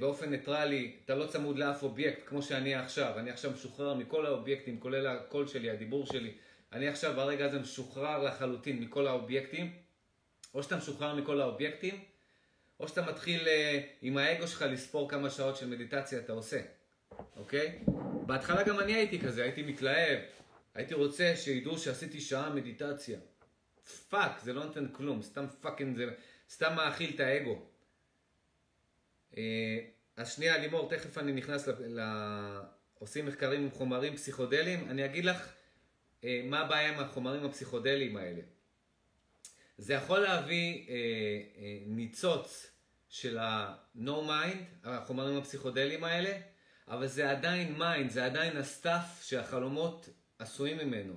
באופן ניטרלי, אתה לא צמוד לאף אובייקט, כמו שאני עכשיו. אני עכשיו משוחרר מכל האובייקטים, כולל הקול שלי, הדיבור שלי. אני עכשיו ברגע הזה משוחרר לחלוטין מכל האובייקטים. או שאתה משוחרר מכל האובייקטים, או שאתה מתחיל אה, עם האגו שלך לספור כמה שעות של מדיטציה אתה עושה, אוקיי? בהתחלה גם אני הייתי כזה, הייתי מתלהב, הייתי רוצה שידעו שעשיתי שעה מדיטציה. fuck, זה לא נותן כלום, סתם fucking זה, סתם מאכיל את האגו. אה, אז שנייה, לימור, תכף אני נכנס ל... ל... עושים מחקרים עם חומרים פסיכודליים, אני אגיד לך אה, מה הבעיה עם החומרים הפסיכודליים האלה. זה יכול להביא אה, אה, ניצוץ של ה-no mind, החומרים הפסיכודליים האלה, אבל זה עדיין mind, זה עדיין ה stuff שהחלומות עשויים ממנו.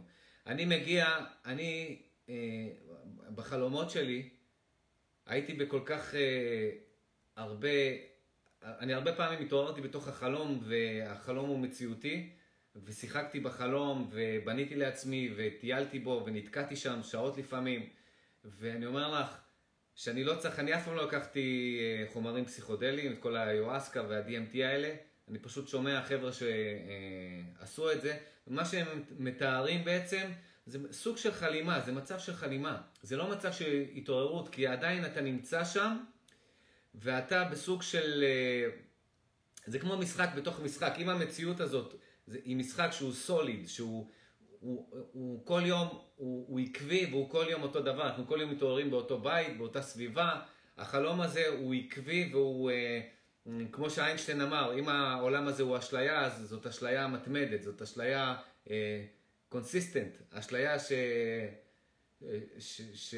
אני מגיע, אני, אה, בחלומות שלי, הייתי בכל כך אה, הרבה, אני הרבה פעמים התעוררתי בתוך החלום, והחלום הוא מציאותי, ושיחקתי בחלום, ובניתי לעצמי, וטיילתי בו, ונתקעתי שם שעות לפעמים, ואני אומר לך, שאני לא צריך, אני אף פעם לא לקחתי אה, חומרים פסיכודליים, את כל היואסקה וה-DMT האלה, אני פשוט שומע חבר'ה שעשו את זה, ומה שהם מתארים בעצם, זה סוג של חלימה, זה מצב של חלימה. זה לא מצב של התעוררות, כי עדיין אתה נמצא שם, ואתה בסוג של... אה, זה כמו משחק בתוך משחק. אם המציאות הזאת היא משחק שהוא סוליד, שהוא הוא, הוא, הוא כל יום, הוא, הוא עקבי והוא כל יום אותו דבר. אנחנו כל יום מתעוררים באותו בית, באותה סביבה. החלום הזה הוא עקבי והוא, אה, כמו שאיינשטיין אמר, אם העולם הזה הוא אשליה, אז זאת אשליה מתמדת, זאת אשליה consistent, אה, אשליה ש, אה, ש, ש,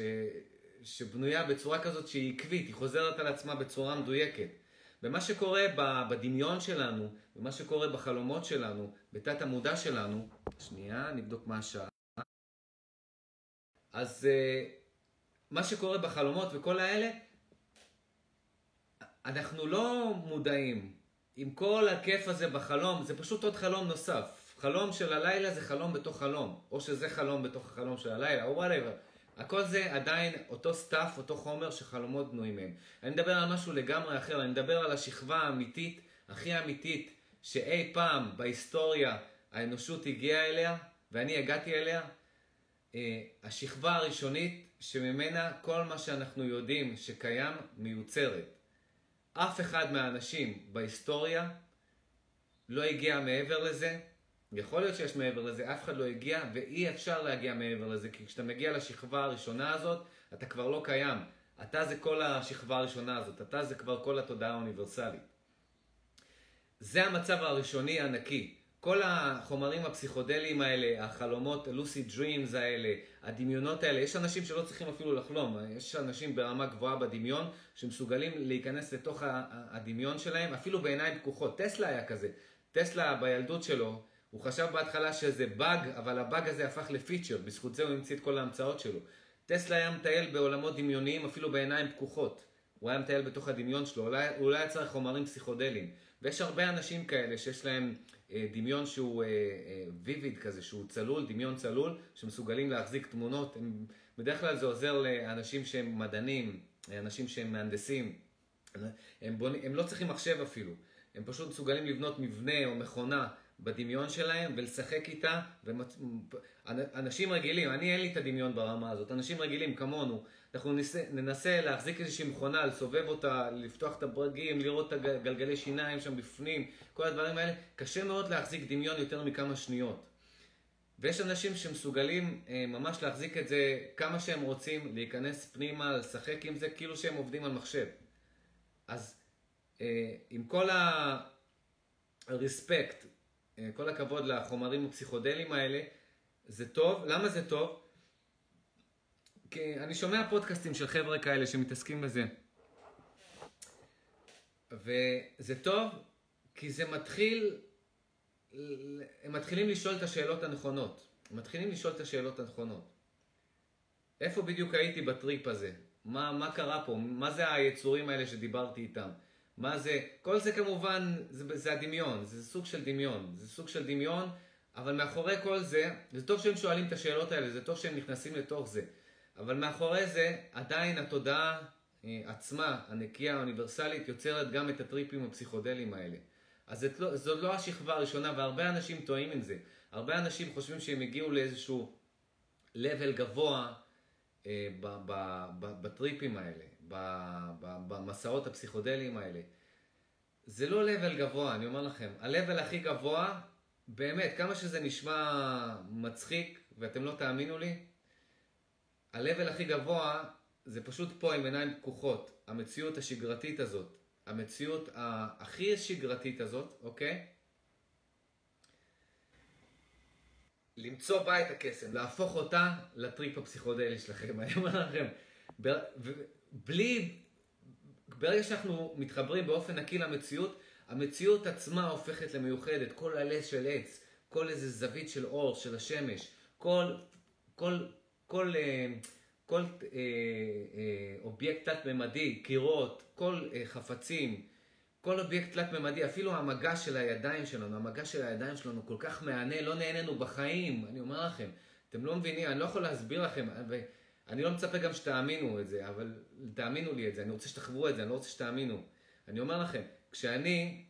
שבנויה בצורה כזאת שהיא עקבית, היא חוזרת על עצמה בצורה מדויקת. ומה שקורה בדמיון שלנו, ומה שקורה בחלומות שלנו, בתת המודע שלנו, שנייה, נבדוק מה השעה. אז אה, מה שקורה בחלומות וכל האלה, אנחנו לא מודעים. עם כל הכיף הזה בחלום, זה פשוט עוד חלום נוסף. חלום של הלילה זה חלום בתוך חלום, או שזה חלום בתוך החלום של הלילה, או whatever. הכל זה עדיין אותו stuff, אותו חומר שחלומות בנויים מהם. אני מדבר על משהו לגמרי אחר, אני מדבר על השכבה האמיתית, הכי אמיתית, שאי פעם בהיסטוריה האנושות הגיעה אליה, ואני הגעתי אליה. אה, השכבה הראשונית שממנה כל מה שאנחנו יודעים שקיים מיוצרת. אף אחד מהאנשים בהיסטוריה לא הגיע מעבר לזה, יכול להיות שיש מעבר לזה, אף אחד לא הגיע, ואי אפשר להגיע מעבר לזה, כי כשאתה מגיע לשכבה הראשונה הזאת, אתה כבר לא קיים. אתה זה כל השכבה הראשונה הזאת, אתה זה כבר כל התודעה האוניברסלית. זה המצב הראשוני הנקי. כל החומרים הפסיכודליים האלה, החלומות, לוסי דרימס האלה, הדמיונות האלה, יש אנשים שלא צריכים אפילו לחלום, יש אנשים ברמה גבוהה בדמיון שמסוגלים להיכנס לתוך הדמיון שלהם, אפילו בעיניים פקוחות. טסלה היה כזה. טסלה בילדות שלו, הוא חשב בהתחלה שזה באג, אבל הבאג הזה הפך לפיצ'ר, בזכות זה הוא המציא את כל ההמצאות שלו. טסלה היה מטייל בעולמות דמיוניים אפילו בעיניים פקוחות. הוא היה מטייל בתוך הדמיון שלו, אולי, אולי צריך חומרים פסיכודליים. ויש הרבה אנשים כאלה שיש להם אה, דמיון שהוא אה, אה, ויביד כזה, שהוא צלול, דמיון צלול, שמסוגלים להחזיק תמונות. הם, בדרך כלל זה עוזר לאנשים שהם מדענים, אנשים שהם מהנדסים. הם, בונ... הם לא צריכים מחשב אפילו. הם פשוט מסוגלים לבנות מבנה או מכונה בדמיון שלהם ולשחק איתה. ומצ... אנשים רגילים, אני אין לי את הדמיון ברמה הזאת, אנשים רגילים כמונו, אנחנו ננסה, ננסה להחזיק איזושהי מכונה, לסובב אותה, לפתוח את הברגים, לראות את הגלגלי שיניים שם בפנים, כל הדברים האלה, קשה מאוד להחזיק דמיון יותר מכמה שניות. ויש אנשים שמסוגלים אה, ממש להחזיק את זה כמה שהם רוצים, להיכנס פנימה, לשחק עם זה, כאילו שהם עובדים על מחשב. אז אה, עם כל הרספקט כל הכבוד לחומרים הפסיכודליים האלה, זה טוב. למה זה טוב? כי אני שומע פודקאסטים של חבר'ה כאלה שמתעסקים בזה. וזה טוב כי זה מתחיל, הם מתחילים לשאול את השאלות הנכונות. הם מתחילים לשאול את השאלות הנכונות. איפה בדיוק הייתי בטריפ הזה? מה, מה קרה פה? מה זה היצורים האלה שדיברתי איתם? מה זה? כל זה כמובן, זה, זה הדמיון, זה סוג של דמיון. זה סוג של דמיון, אבל מאחורי כל זה, זה טוב שהם שואלים את השאלות האלה, זה טוב שהם נכנסים לתוך זה. אבל מאחורי זה, עדיין התודעה אה, עצמה, הנקייה האוניברסלית, יוצרת גם את הטריפים הפסיכודליים האלה. אז זאת לא, זאת לא השכבה הראשונה, והרבה אנשים טועים עם זה. הרבה אנשים חושבים שהם הגיעו לאיזשהו level גבוה אה, בטריפים האלה. במסעות הפסיכודליים האלה. זה לא לבל גבוה, אני אומר לכם. הלבל הכי גבוה, באמת, כמה שזה נשמע מצחיק, ואתם לא תאמינו לי, הלבל הכי גבוה זה פשוט פה עם עיניים פקוחות. המציאות השגרתית הזאת, המציאות הכי שגרתית הזאת, אוקיי? למצוא בה את הקסם, להפוך אותה לטריפ הפסיכודלי שלכם. אני אומר לכם, בלי, ברגע שאנחנו מתחברים באופן נקי למציאות, המציאות עצמה הופכת למיוחדת, כל עלה של עץ, כל איזה זווית של אור, של השמש, כל, כל, כל, אה, כל, כל אה, אה, אובייקט תת-ממדי, קירות, כל אה, חפצים, כל אובייקט תלת-ממדי, אפילו המגע של הידיים שלנו, המגע של הידיים שלנו כל כך מהנה, לא נהנינו בחיים, אני אומר לכם. אתם לא מבינים, אני לא יכול להסביר לכם, ואני לא מצפה גם שתאמינו את זה, אבל תאמינו לי את זה, אני רוצה שתחוו את זה, אני לא רוצה שתאמינו. אני אומר לכם, כשאני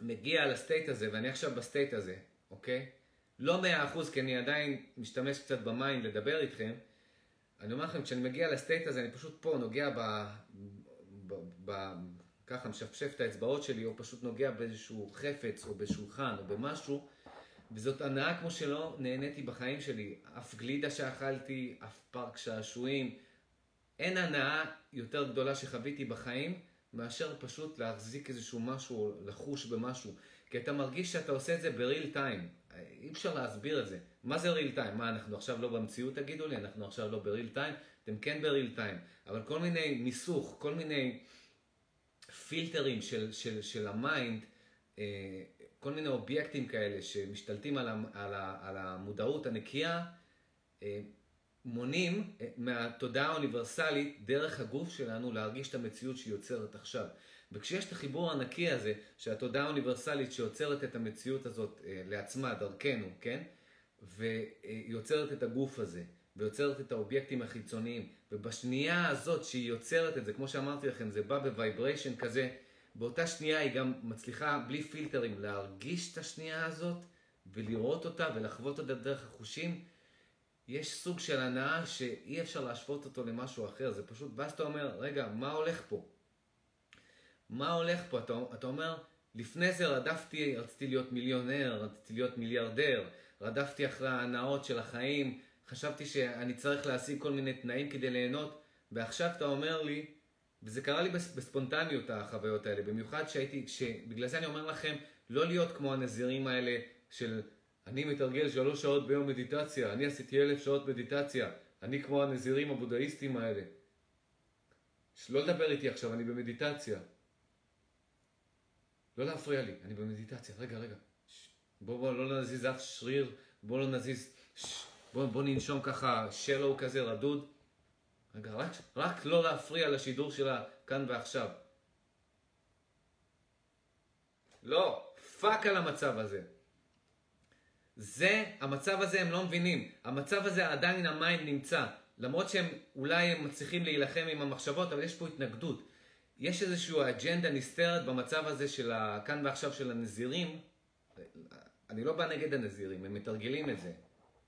מגיע ל state הזה, ואני עכשיו ב state הזה, אוקיי? לא מאה אחוז, כי אני עדיין משתמש קצת ב mind לדבר איתכם. אני אומר לכם, כשאני מגיע ל state הזה, אני פשוט פה נוגע ב... ב, ב ככה משפשף את האצבעות שלי, או פשוט נוגע באיזשהו חפץ, או בשולחן, או במשהו, וזאת הנאה כמו שלא נהניתי בחיים שלי. אף גלידה שאכלתי, אף פארק שעשועים. אין הנאה יותר גדולה שחוויתי בחיים, מאשר פשוט להחזיק איזשהו משהו, לחוש במשהו. כי אתה מרגיש שאתה עושה את זה ב real time. אי אפשר להסביר את זה. מה זה real time? מה, אנחנו עכשיו לא במציאות תגידו לי? אנחנו עכשיו לא ב real time? אתם כן ב real time. אבל כל מיני מיסוך, כל מיני פילטרים של, של, של ה mind, אה, כל מיני אובייקטים כאלה שמשתלטים על, על, על המודעות הנקייה, אה, מונים אה, מהתודעה האוניברסלית דרך הגוף שלנו להרגיש את המציאות שהיא יוצרת עכשיו. וכשיש את החיבור הנקי הזה, שהתודעה האוניברסלית שיוצרת את המציאות הזאת לעצמה, דרכנו, כן? ויוצרת את הגוף הזה, ויוצרת את האובייקטים החיצוניים, ובשנייה הזאת שהיא יוצרת את זה, כמו שאמרתי לכם, זה בא בוויבריישן כזה, באותה שנייה היא גם מצליחה בלי פילטרים להרגיש את השנייה הזאת ולראות אותה ולחוות אותה דרך החושים. יש סוג של הנאה שאי אפשר להשוות אותו למשהו אחר, זה פשוט, ואז אתה אומר, רגע, מה הולך פה? מה הולך פה? אתה, אתה אומר, לפני זה רדפתי, רציתי להיות מיליונר, רציתי להיות מיליארדר, רדפתי אחרי ההנאות של החיים, חשבתי שאני צריך להשיג כל מיני תנאים כדי ליהנות, ועכשיו אתה אומר לי, וזה קרה לי בספונטניות החוויות האלה, במיוחד שהייתי, בגלל זה אני אומר לכם, לא להיות כמו הנזירים האלה של אני מתרגל שלוש שעות ביום מדיטציה, אני עשיתי אלף שעות מדיטציה, אני כמו הנזירים הבודהיסטים האלה. לא לדבר איתי עכשיו, אני במדיטציה. לא להפריע לי, אני במדיטציה. רגע, רגע. בוא, בוא, לא נזיז אף שריר, בוא לא נזיז... בוא, בוא ננשום ככה שלו כזה רדוד. רגע, רק, רק לא להפריע לשידור שלה כאן ועכשיו. לא, fuck על המצב הזה. זה, המצב הזה הם לא מבינים. המצב הזה עדיין ה mind נמצא. למרות שהם אולי הם מצליחים להילחם עם המחשבות, אבל יש פה התנגדות. יש איזושהי אג'נדה נסתרת במצב הזה של כאן ועכשיו של הנזירים. אני לא בא נגד הנזירים, הם מתרגלים את זה.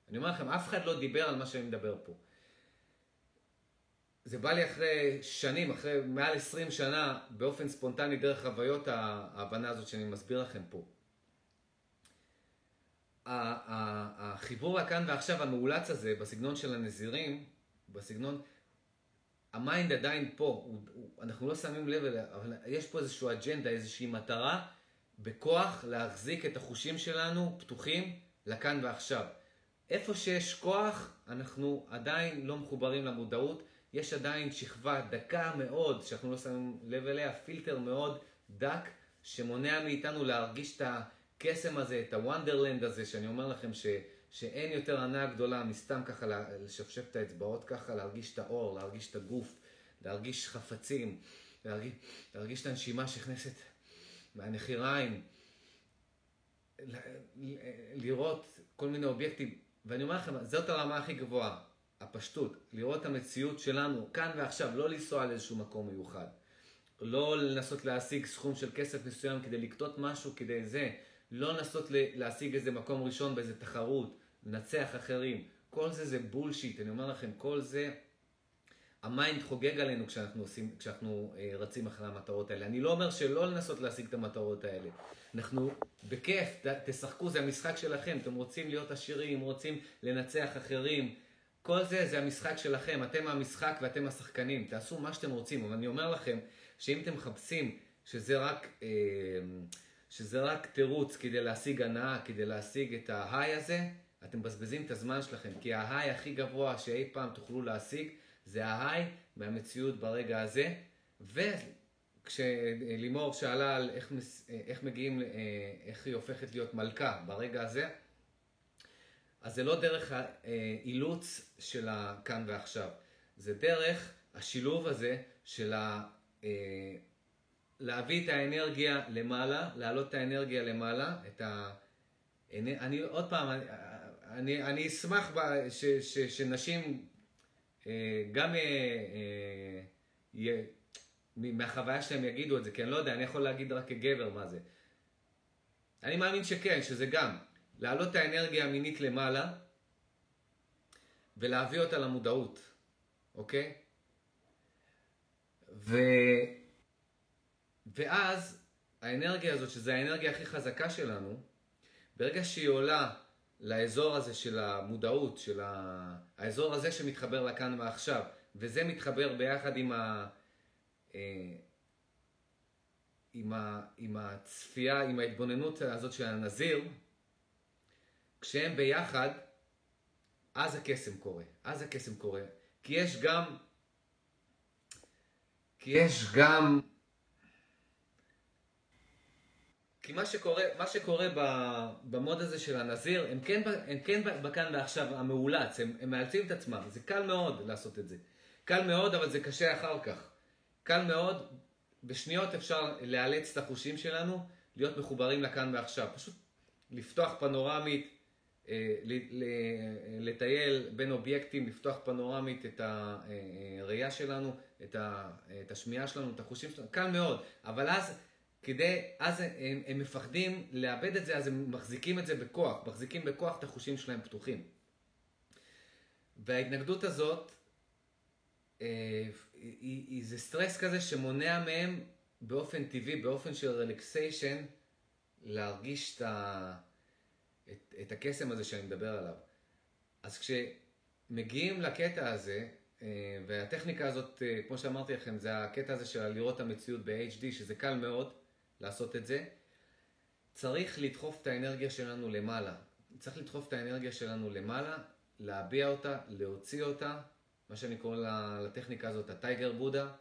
אני אומר לכם, אף אחד לא דיבר על מה שאני מדבר פה. זה בא לי אחרי שנים, אחרי מעל 20 שנה, באופן ספונטני דרך חוויות ההבנה הזאת שאני מסביר לכם פה. החיבור לכאן ועכשיו המאולץ הזה, בסגנון של הנזירים, בסגנון, ה mind עדיין פה, הוא, הוא, אנחנו לא שמים לב אליה, אבל יש פה איזושהי אג'נדה, איזושהי מטרה, בכוח להחזיק את החושים שלנו פתוחים לכאן ועכשיו. איפה שיש כוח, אנחנו עדיין לא מחוברים למודעות. יש עדיין שכבה דקה מאוד, שאנחנו לא שמים לב אליה, פילטר מאוד דק, שמונע מאיתנו להרגיש את הקסם הזה, את ה wonderland הזה, שאני אומר לכם ש, שאין יותר הנאה גדולה מסתם ככה לשפשף את האצבעות ככה, להרגיש את האור, להרגיש את הגוף, להרגיש חפצים, להרגיש, להרגיש את הנשימה שנכנסת מהנחיריים, לראות כל מיני אובייקטים. ואני אומר לכם, זאת הרמה הכי גבוהה, הפשטות, לראות את המציאות שלנו כאן ועכשיו, לא לנסוע לאיזשהו מקום מיוחד. לא לנסות להשיג סכום של כסף מסוים כדי לקטות משהו, כדי זה. לא לנסות להשיג איזה מקום ראשון באיזה תחרות, לנצח אחרים. כל זה זה בולשיט, אני אומר לכם, כל זה, ה mind חוגג עלינו כשאנחנו, עושים, כשאנחנו אה, רצים אחרי המטרות האלה. אני לא אומר שלא לנסות להשיג את המטרות האלה. אנחנו בכיף, תשחקו, זה המשחק שלכם. אתם רוצים להיות עשירים, רוצים לנצח אחרים. כל זה, זה המשחק שלכם. אתם המשחק ואתם השחקנים. תעשו מה שאתם רוצים. אבל אני אומר לכם, שאם אתם מחפשים שזה רק, אה, שזה רק תירוץ כדי להשיג הנאה, כדי להשיג את ה high הזה, אתם מבזבזים את הזמן שלכם. כי ההיי הכי גבוה שאי פעם תוכלו להשיג, זה ההיי מהמציאות ברגע הזה. ו... כשלימור שאלה על איך, איך מגיעים, איך היא הופכת להיות מלכה ברגע הזה, אז זה לא דרך האילוץ של הכאן ועכשיו, זה דרך השילוב הזה של ה... להביא את האנרגיה למעלה, להעלות את האנרגיה למעלה, את ה... אני עוד פעם, אני, אני, אני אשמח ב, ש, ש, שנשים אה, גם אה, אה, מהחוויה שלהם יגידו את זה, כי אני לא יודע, אני יכול להגיד רק כגבר מה זה. אני מאמין שכן, שזה גם להעלות את האנרגיה המינית למעלה ולהביא אותה למודעות, אוקיי? ו... ואז האנרגיה הזאת, שזו האנרגיה הכי חזקה שלנו, ברגע שהיא עולה לאזור הזה של המודעות, של ה... האזור הזה שמתחבר לכאן ועכשיו, וזה מתחבר ביחד עם, ה... אה, עם, ה... עם הצפייה, עם ההתבוננות הזאת של הנזיר, כשהם ביחד, אז הקסם קורה. אז הקסם קורה. כי יש גם... כי יש גם... כי מה שקורה, מה שקורה במוד הזה של הנזיר, הם כן, הם כן בכאן ועכשיו המאולץ, הם, הם מאלצים את עצמם, זה קל מאוד לעשות את זה. קל מאוד, אבל זה קשה אחר כך. קל מאוד, בשניות אפשר לאלץ את החושים שלנו להיות מחוברים לכאן ועכשיו. פשוט לפתוח פנורמית, לטייל בין אובייקטים, לפתוח פנורמית את הראייה שלנו, את השמיעה שלנו, את החושים שלנו, קל מאוד. אבל אז... כדי, אז הם, הם מפחדים לאבד את זה, אז הם מחזיקים את זה בכוח, מחזיקים בכוח את החושים שלהם פתוחים. וההתנגדות הזאת, אה, היא, היא זה סטרס כזה שמונע מהם באופן טבעי, באופן של רלקסיישן, להרגיש את, ה, את, את הקסם הזה שאני מדבר עליו. אז כשמגיעים לקטע הזה, אה, והטכניקה הזאת, אה, כמו שאמרתי לכם, זה הקטע הזה של לראות את המציאות ב-HD, שזה קל מאוד, לעשות את זה, צריך לדחוף את האנרגיה שלנו למעלה. צריך לדחוף את האנרגיה שלנו למעלה, להביע אותה, להוציא אותה, מה שאני קורא לטכניקה הזאת הטייגר בודה.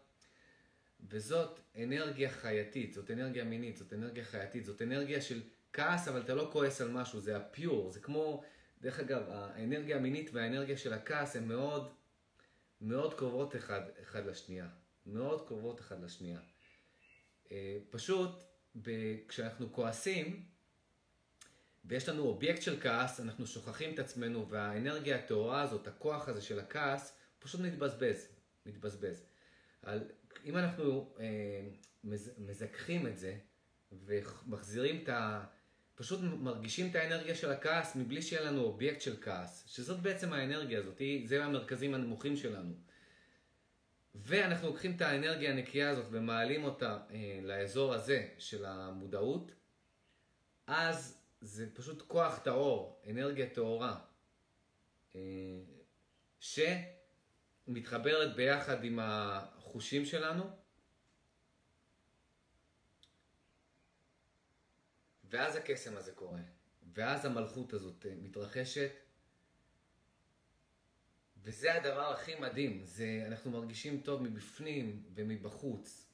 וזאת אנרגיה חייתית, זאת אנרגיה מינית, זאת אנרגיה חייתית, זאת אנרגיה של כעס, אבל אתה לא כועס על משהו, זה ה pure, זה כמו, דרך אגב, האנרגיה המינית והאנרגיה של הכעס הן מאוד, מאוד קרובות אחד, אחד לשנייה. מאוד קרובות אחד לשנייה. אה, פשוט, כשאנחנו כועסים, ויש לנו אובייקט של כעס, אנחנו שוכחים את עצמנו, והאנרגיה הטהורה הזאת, הכוח הזה של הכעס, פשוט מתבזבז, מתבזבז. על, אם אנחנו אה, מז, מזכחים את זה, ומחזירים את. פשוט מרגישים את האנרגיה של הכעס מבלי שיהיה לנו אובייקט של כעס, שזאת בעצם האנרגיה הזאת, זה המרכזים הנמוכים שלנו. ואנחנו לוקחים את האנרגיה הנקייה הזאת ומעלים אותה אה, לאזור הזה של המודעות, אז זה פשוט כוח טהור, אנרגיה טהורה, אה, שמתחברת ביחד עם החושים שלנו, ואז הקסם הזה קורה, ואז המלכות הזאת אה, מתרחשת. וזה הדבר הכי מדהים, זה, אנחנו מרגישים טוב מבפנים ומבחוץ.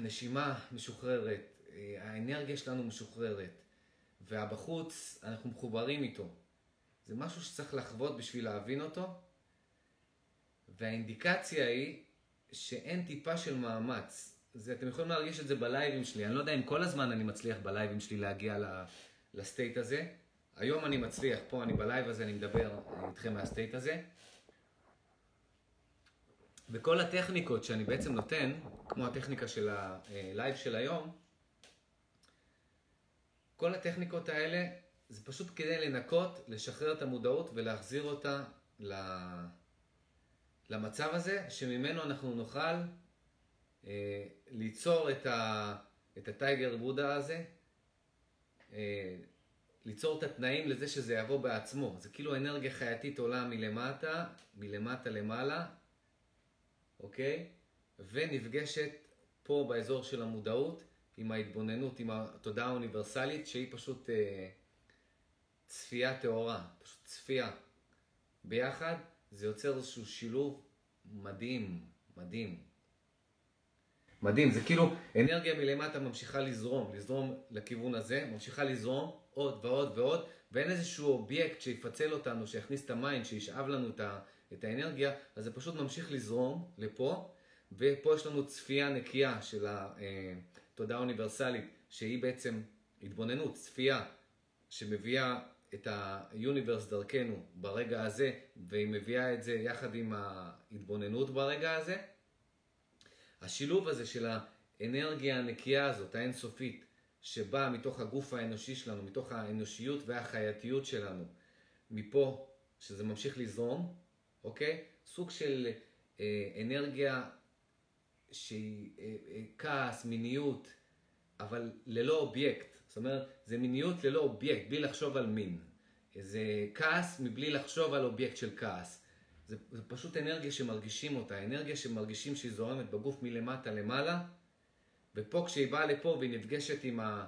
נשימה משוחררת, האנרגיה שלנו משוחררת, והבחוץ, אנחנו מחוברים איתו. זה משהו שצריך לחוות בשביל להבין אותו, והאינדיקציה היא שאין טיפה של מאמץ. זה, אתם יכולים להרגיש את זה בלייבים שלי, אני לא יודע אם כל הזמן אני מצליח בלייבים שלי להגיע ל state הזה, היום אני מצליח, פה אני ב live הזה, אני מדבר איתכם מה state הזה. וכל הטכניקות שאני בעצם נותן, כמו הטכניקה של ה live של היום, כל הטכניקות האלה זה פשוט כדי לנקות, לשחרר את המודעות ולהחזיר אותה למצב הזה, שממנו אנחנו נוכל אה, ליצור את, ה, את הטייגר בודה הזה, אה, ליצור את התנאים לזה שזה יבוא בעצמו. זה כאילו אנרגיה חייתית עולה מלמטה, מלמטה למעלה, אוקיי? ונפגשת פה באזור של המודעות עם ההתבוננות, עם התודעה האוניברסלית, שהיא פשוט אה, צפייה טהורה, פשוט צפייה. ביחד זה יוצר איזשהו שילוב מדהים, מדהים. מדהים, זה כאילו אנרגיה מלמטה ממשיכה לזרום, לזרום לכיוון הזה, ממשיכה לזרום, עוד ועוד ועוד, ואין איזשהו אובייקט שיפצל אותנו, שיכניס את המים, שישאב לנו את, ה, את האנרגיה, אז זה פשוט ממשיך לזרום לפה, ופה יש לנו צפייה נקייה של התודעה האוניברסלית, שהיא בעצם התבוננות, צפייה, שמביאה את ה universe דרכנו ברגע הזה, והיא מביאה את זה יחד עם ההתבוננות ברגע הזה. השילוב הזה של האנרגיה הנקייה הזאת, האינסופית, שבאה מתוך הגוף האנושי שלנו, מתוך האנושיות והחייתיות שלנו, מפה, שזה ממשיך לזרום, אוקיי? סוג של אה, אנרגיה שהיא אה, אה, כעס, מיניות, אבל ללא אובייקט. זאת אומרת, זה מיניות ללא אובייקט, בלי לחשוב על מין. זה כעס מבלי לחשוב על אובייקט של כעס. זה, זה פשוט אנרגיה שמרגישים אותה, אנרגיה שמרגישים שהיא זורמת בגוף מלמטה למעלה, ופה כשהיא באה לפה והיא נפגשת עם, ה,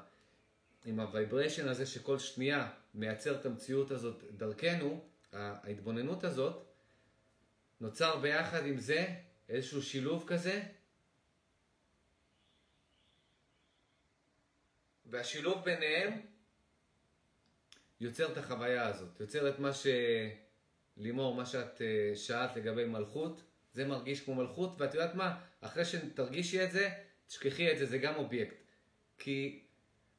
עם הוויבריישן הזה שכל שנייה מייצר את המציאות הזאת דרכנו, ההתבוננות הזאת, נוצר ביחד עם זה איזשהו שילוב כזה, והשילוב ביניהם יוצר את החוויה הזאת, יוצר את מה שלימור, מה שאת אה, שאלת לגבי מלכות, זה מרגיש כמו מלכות, ואת יודעת מה, אחרי שתרגישי את זה, תשכחי את זה, זה גם אובייקט. כי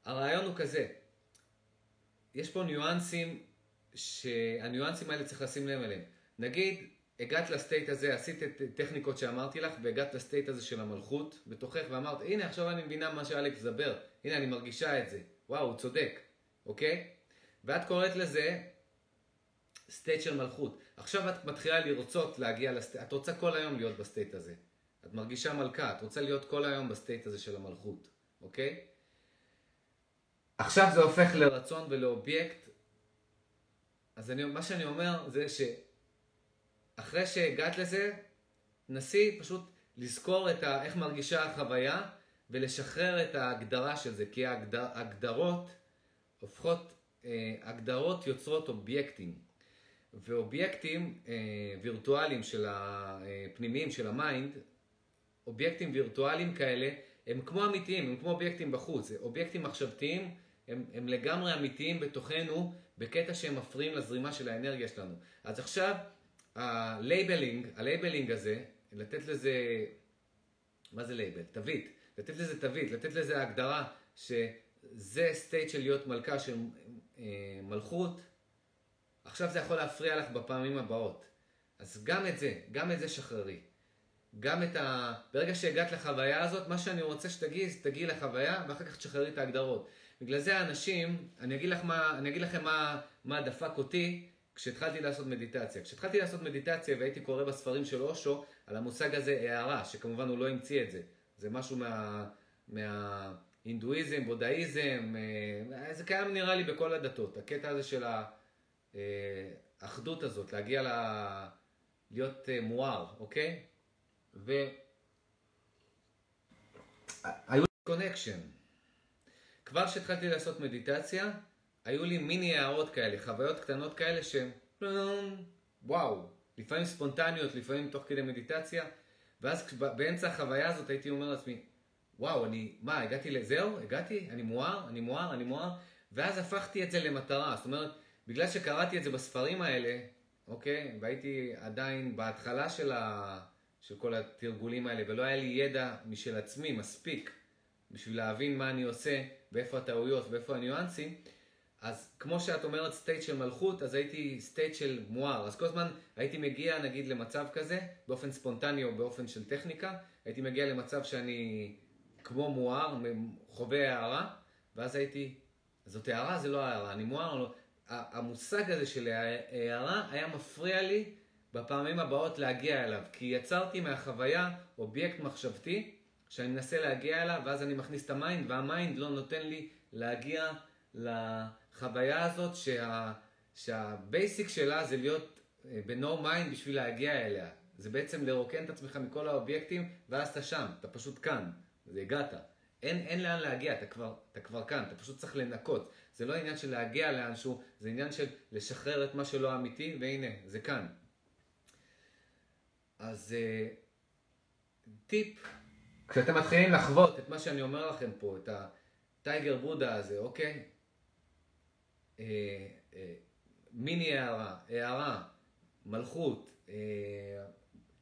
הרעיון הוא כזה, יש פה ניואנסים, שהניואנסים האלה צריך לשים לב אליהם. נגיד, הגעת לסטייט הזה, עשית את טכניקות שאמרתי לך, והגעת לסטייט הזה של המלכות בתוכך, ואמרת, הנה עכשיו אני מבינה מה שאלכס מדבר, הנה אני מרגישה את זה, וואו, הוא צודק, אוקיי? ואת קוראת לזה state של מלכות. עכשיו את מתחילה לרצות להגיע ל state, את רוצה כל היום להיות ב state הזה. את מרגישה מלכה, את רוצה להיות כל היום ב state הזה של המלכות, אוקיי? עכשיו זה הופך לרצון ולאובייקט. אז אני, מה שאני אומר זה שאחרי שהגעת לזה, נסי פשוט לזכור את ה, איך מרגישה החוויה ולשחרר את ההגדרה של זה, כי ההגדרות הופכות, אה, הגדרות יוצרות אובייקטים. ואובייקטים אה, וירטואליים של הפנימיים של ה mind, אובייקטים וירטואליים כאלה, הם כמו אמיתיים, הם כמו אובייקטים בחוץ. אובייקטים מחשבתיים הם, הם לגמרי אמיתיים בתוכנו, בקטע שהם מפריעים לזרימה של האנרגיה שלנו. אז עכשיו, ה labeling, ה labeling הזה, לתת לזה, מה זה לייבל? תווית. לתת לזה תווית, לתת לזה הגדרה שזה state של להיות מלכה של אה, מלכות, עכשיו זה יכול להפריע לך בפעמים הבאות. אז גם את זה, גם את זה שחררי. גם את ה... ברגע שהגעת לחוויה הזאת, מה שאני רוצה שתגיעי, תגיעי לחוויה, ואחר כך תשחררי את ההגדרות. בגלל זה האנשים, אני אגיד, לך מה, אני אגיד לכם מה, מה דפק אותי כשהתחלתי לעשות מדיטציה. כשהתחלתי לעשות מדיטציה והייתי קורא בספרים של אושו על המושג הזה הערה, שכמובן הוא לא המציא את זה. זה משהו מה... מההינדואיזם, בודהיזם, אה, זה קיים נראה לי בכל הדתות. הקטע הזה של האחדות הזאת, להגיע ל... להיות אה, מואר, אוקיי? ו... היו לי קונקשן. כבר כשהתחלתי לעשות מדיטציה, היו לי מיני הערות כאלה, חוויות קטנות כאלה שהן וואו, לפעמים ספונטניות, לפעמים תוך כדי מדיטציה, ואז באמצע החוויה הזאת הייתי אומר לעצמי, וואו, אני, מה, הגעתי לזהו? הגעתי? אני מואר? אני מואר? אני מואר? ואז הפכתי את זה למטרה. זאת אומרת, בגלל שקראתי את זה בספרים האלה, אוקיי? והייתי עדיין בהתחלה של, ה... של כל התרגולים האלה, ולא היה לי ידע משל עצמי מספיק בשביל להבין מה אני עושה, ואיפה הטעויות ואיפה הניואנסים, אז כמו שאת אומרת state של מלכות, אז הייתי state של מואר. אז כל הזמן הייתי מגיע נגיד למצב כזה, באופן ספונטני או באופן של טכניקה, הייתי מגיע למצב שאני כמו מואר, חווה הערה, ואז הייתי, זאת הערה, זה לא הערה, אני מואר לא. המושג הזה של הערה היה מפריע לי בפעמים הבאות להגיע אליו, כי יצרתי מהחוויה אובייקט מחשבתי שאני מנסה להגיע אליו, ואז אני מכניס את ה mind, וה mind לא נותן לי להגיע לחוויה הזאת שה, שה basic שלה זה להיות אה, ב-no mind בשביל להגיע אליה. זה בעצם לרוקן את עצמך מכל האובייקטים, ואז אתה שם, אתה פשוט כאן, זה הגעת. אין, אין לאן להגיע, אתה כבר, אתה כבר כאן, אתה פשוט צריך לנקות. זה לא עניין של להגיע לאנשהו, זה עניין של לשחרר את מה שלא אמיתי, והנה, זה כאן. אז uh, טיפ, כשאתם מתחילים לחוות את מה שאני אומר לכם פה, את הטייגר בודה הזה, אוקיי? Uh, uh, מיני הערה, הערה, מלכות, uh,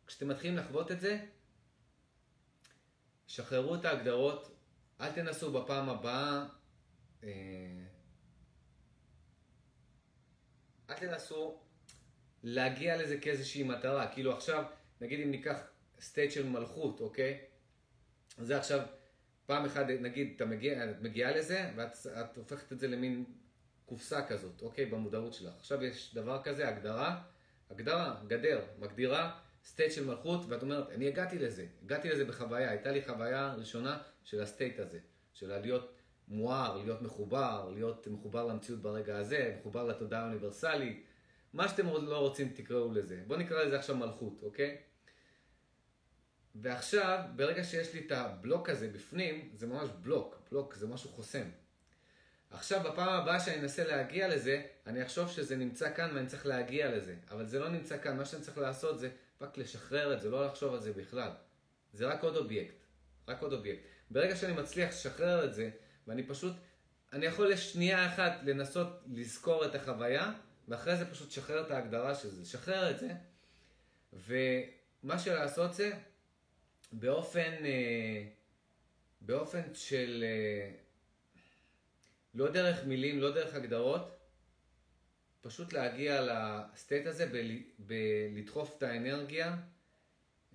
כשאתם מתחילים לחוות את זה, שחררו את ההגדרות, אל תנסו בפעם הבאה, אה, אל תנסו להגיע לזה כאיזושהי מטרה. כאילו עכשיו, נגיד אם ניקח state של מלכות, אוקיי? זה עכשיו, פעם אחת, נגיד, אתה מגיע, את מגיעה לזה, ואת הופכת את זה למין קופסה כזאת, אוקיי? במודעות שלך. עכשיו יש דבר כזה, הגדרה, הגדרה, גדר, מגדירה state של מלכות, ואת אומרת, אני הגעתי לזה, הגעתי לזה בחוויה, הייתה לי חוויה ראשונה של ה state הזה, של להיות מואר, להיות מחובר, להיות מחובר למציאות ברגע הזה, מחובר לתודעה האוניברסלית, מה שאתם לא רוצים תקראו לזה. בואו נקרא לזה עכשיו מלכות, אוקיי? ועכשיו, ברגע שיש לי את הבלוק הזה בפנים, זה ממש בלוק, בלוק זה משהו חוסם. עכשיו, בפעם הבאה שאני אנסה להגיע לזה, אני אחשוב שזה נמצא כאן ואני צריך להגיע לזה. אבל זה לא נמצא כאן, מה שאני צריך לעשות זה רק לשחרר את זה, לא לחשוב על זה בכלל. זה רק עוד אובייקט, רק עוד אובייקט. ברגע שאני מצליח לשחרר את זה, ואני פשוט, אני יכול לשנייה אחת לנסות לזכור את החוויה, ואחרי זה פשוט שחרר את ההגדרה של זה. שחרר את זה, ומה שלעשות זה, באופן, אה, באופן של, אה, לא דרך מילים, לא דרך הגדרות, פשוט להגיע ל state הזה בלדחוף את האנרגיה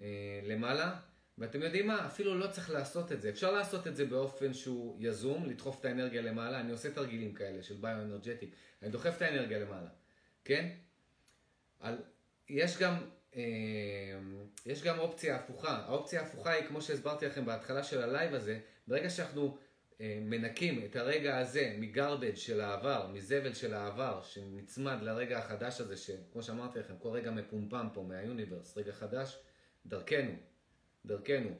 אה, למעלה. ואתם יודעים מה? אפילו לא צריך לעשות את זה. אפשר לעשות את זה באופן שהוא יזום, לדחוף את האנרגיה למעלה. אני עושה תרגילים כאלה של bioenergetic. אני דוחף את האנרגיה למעלה, כן? על... יש גם אה, יש גם אופציה הפוכה. האופציה ההפוכה היא, כמו שהסברתי לכם בהתחלה של ה live הזה, ברגע שאנחנו מנקים את הרגע הזה מ garbage של העבר, מזבל של העבר, שנצמד לרגע החדש הזה, שכמו שאמרתי לכם, כל רגע מפומפם פה מה universe, רגע חדש, דרכנו, דרכנו.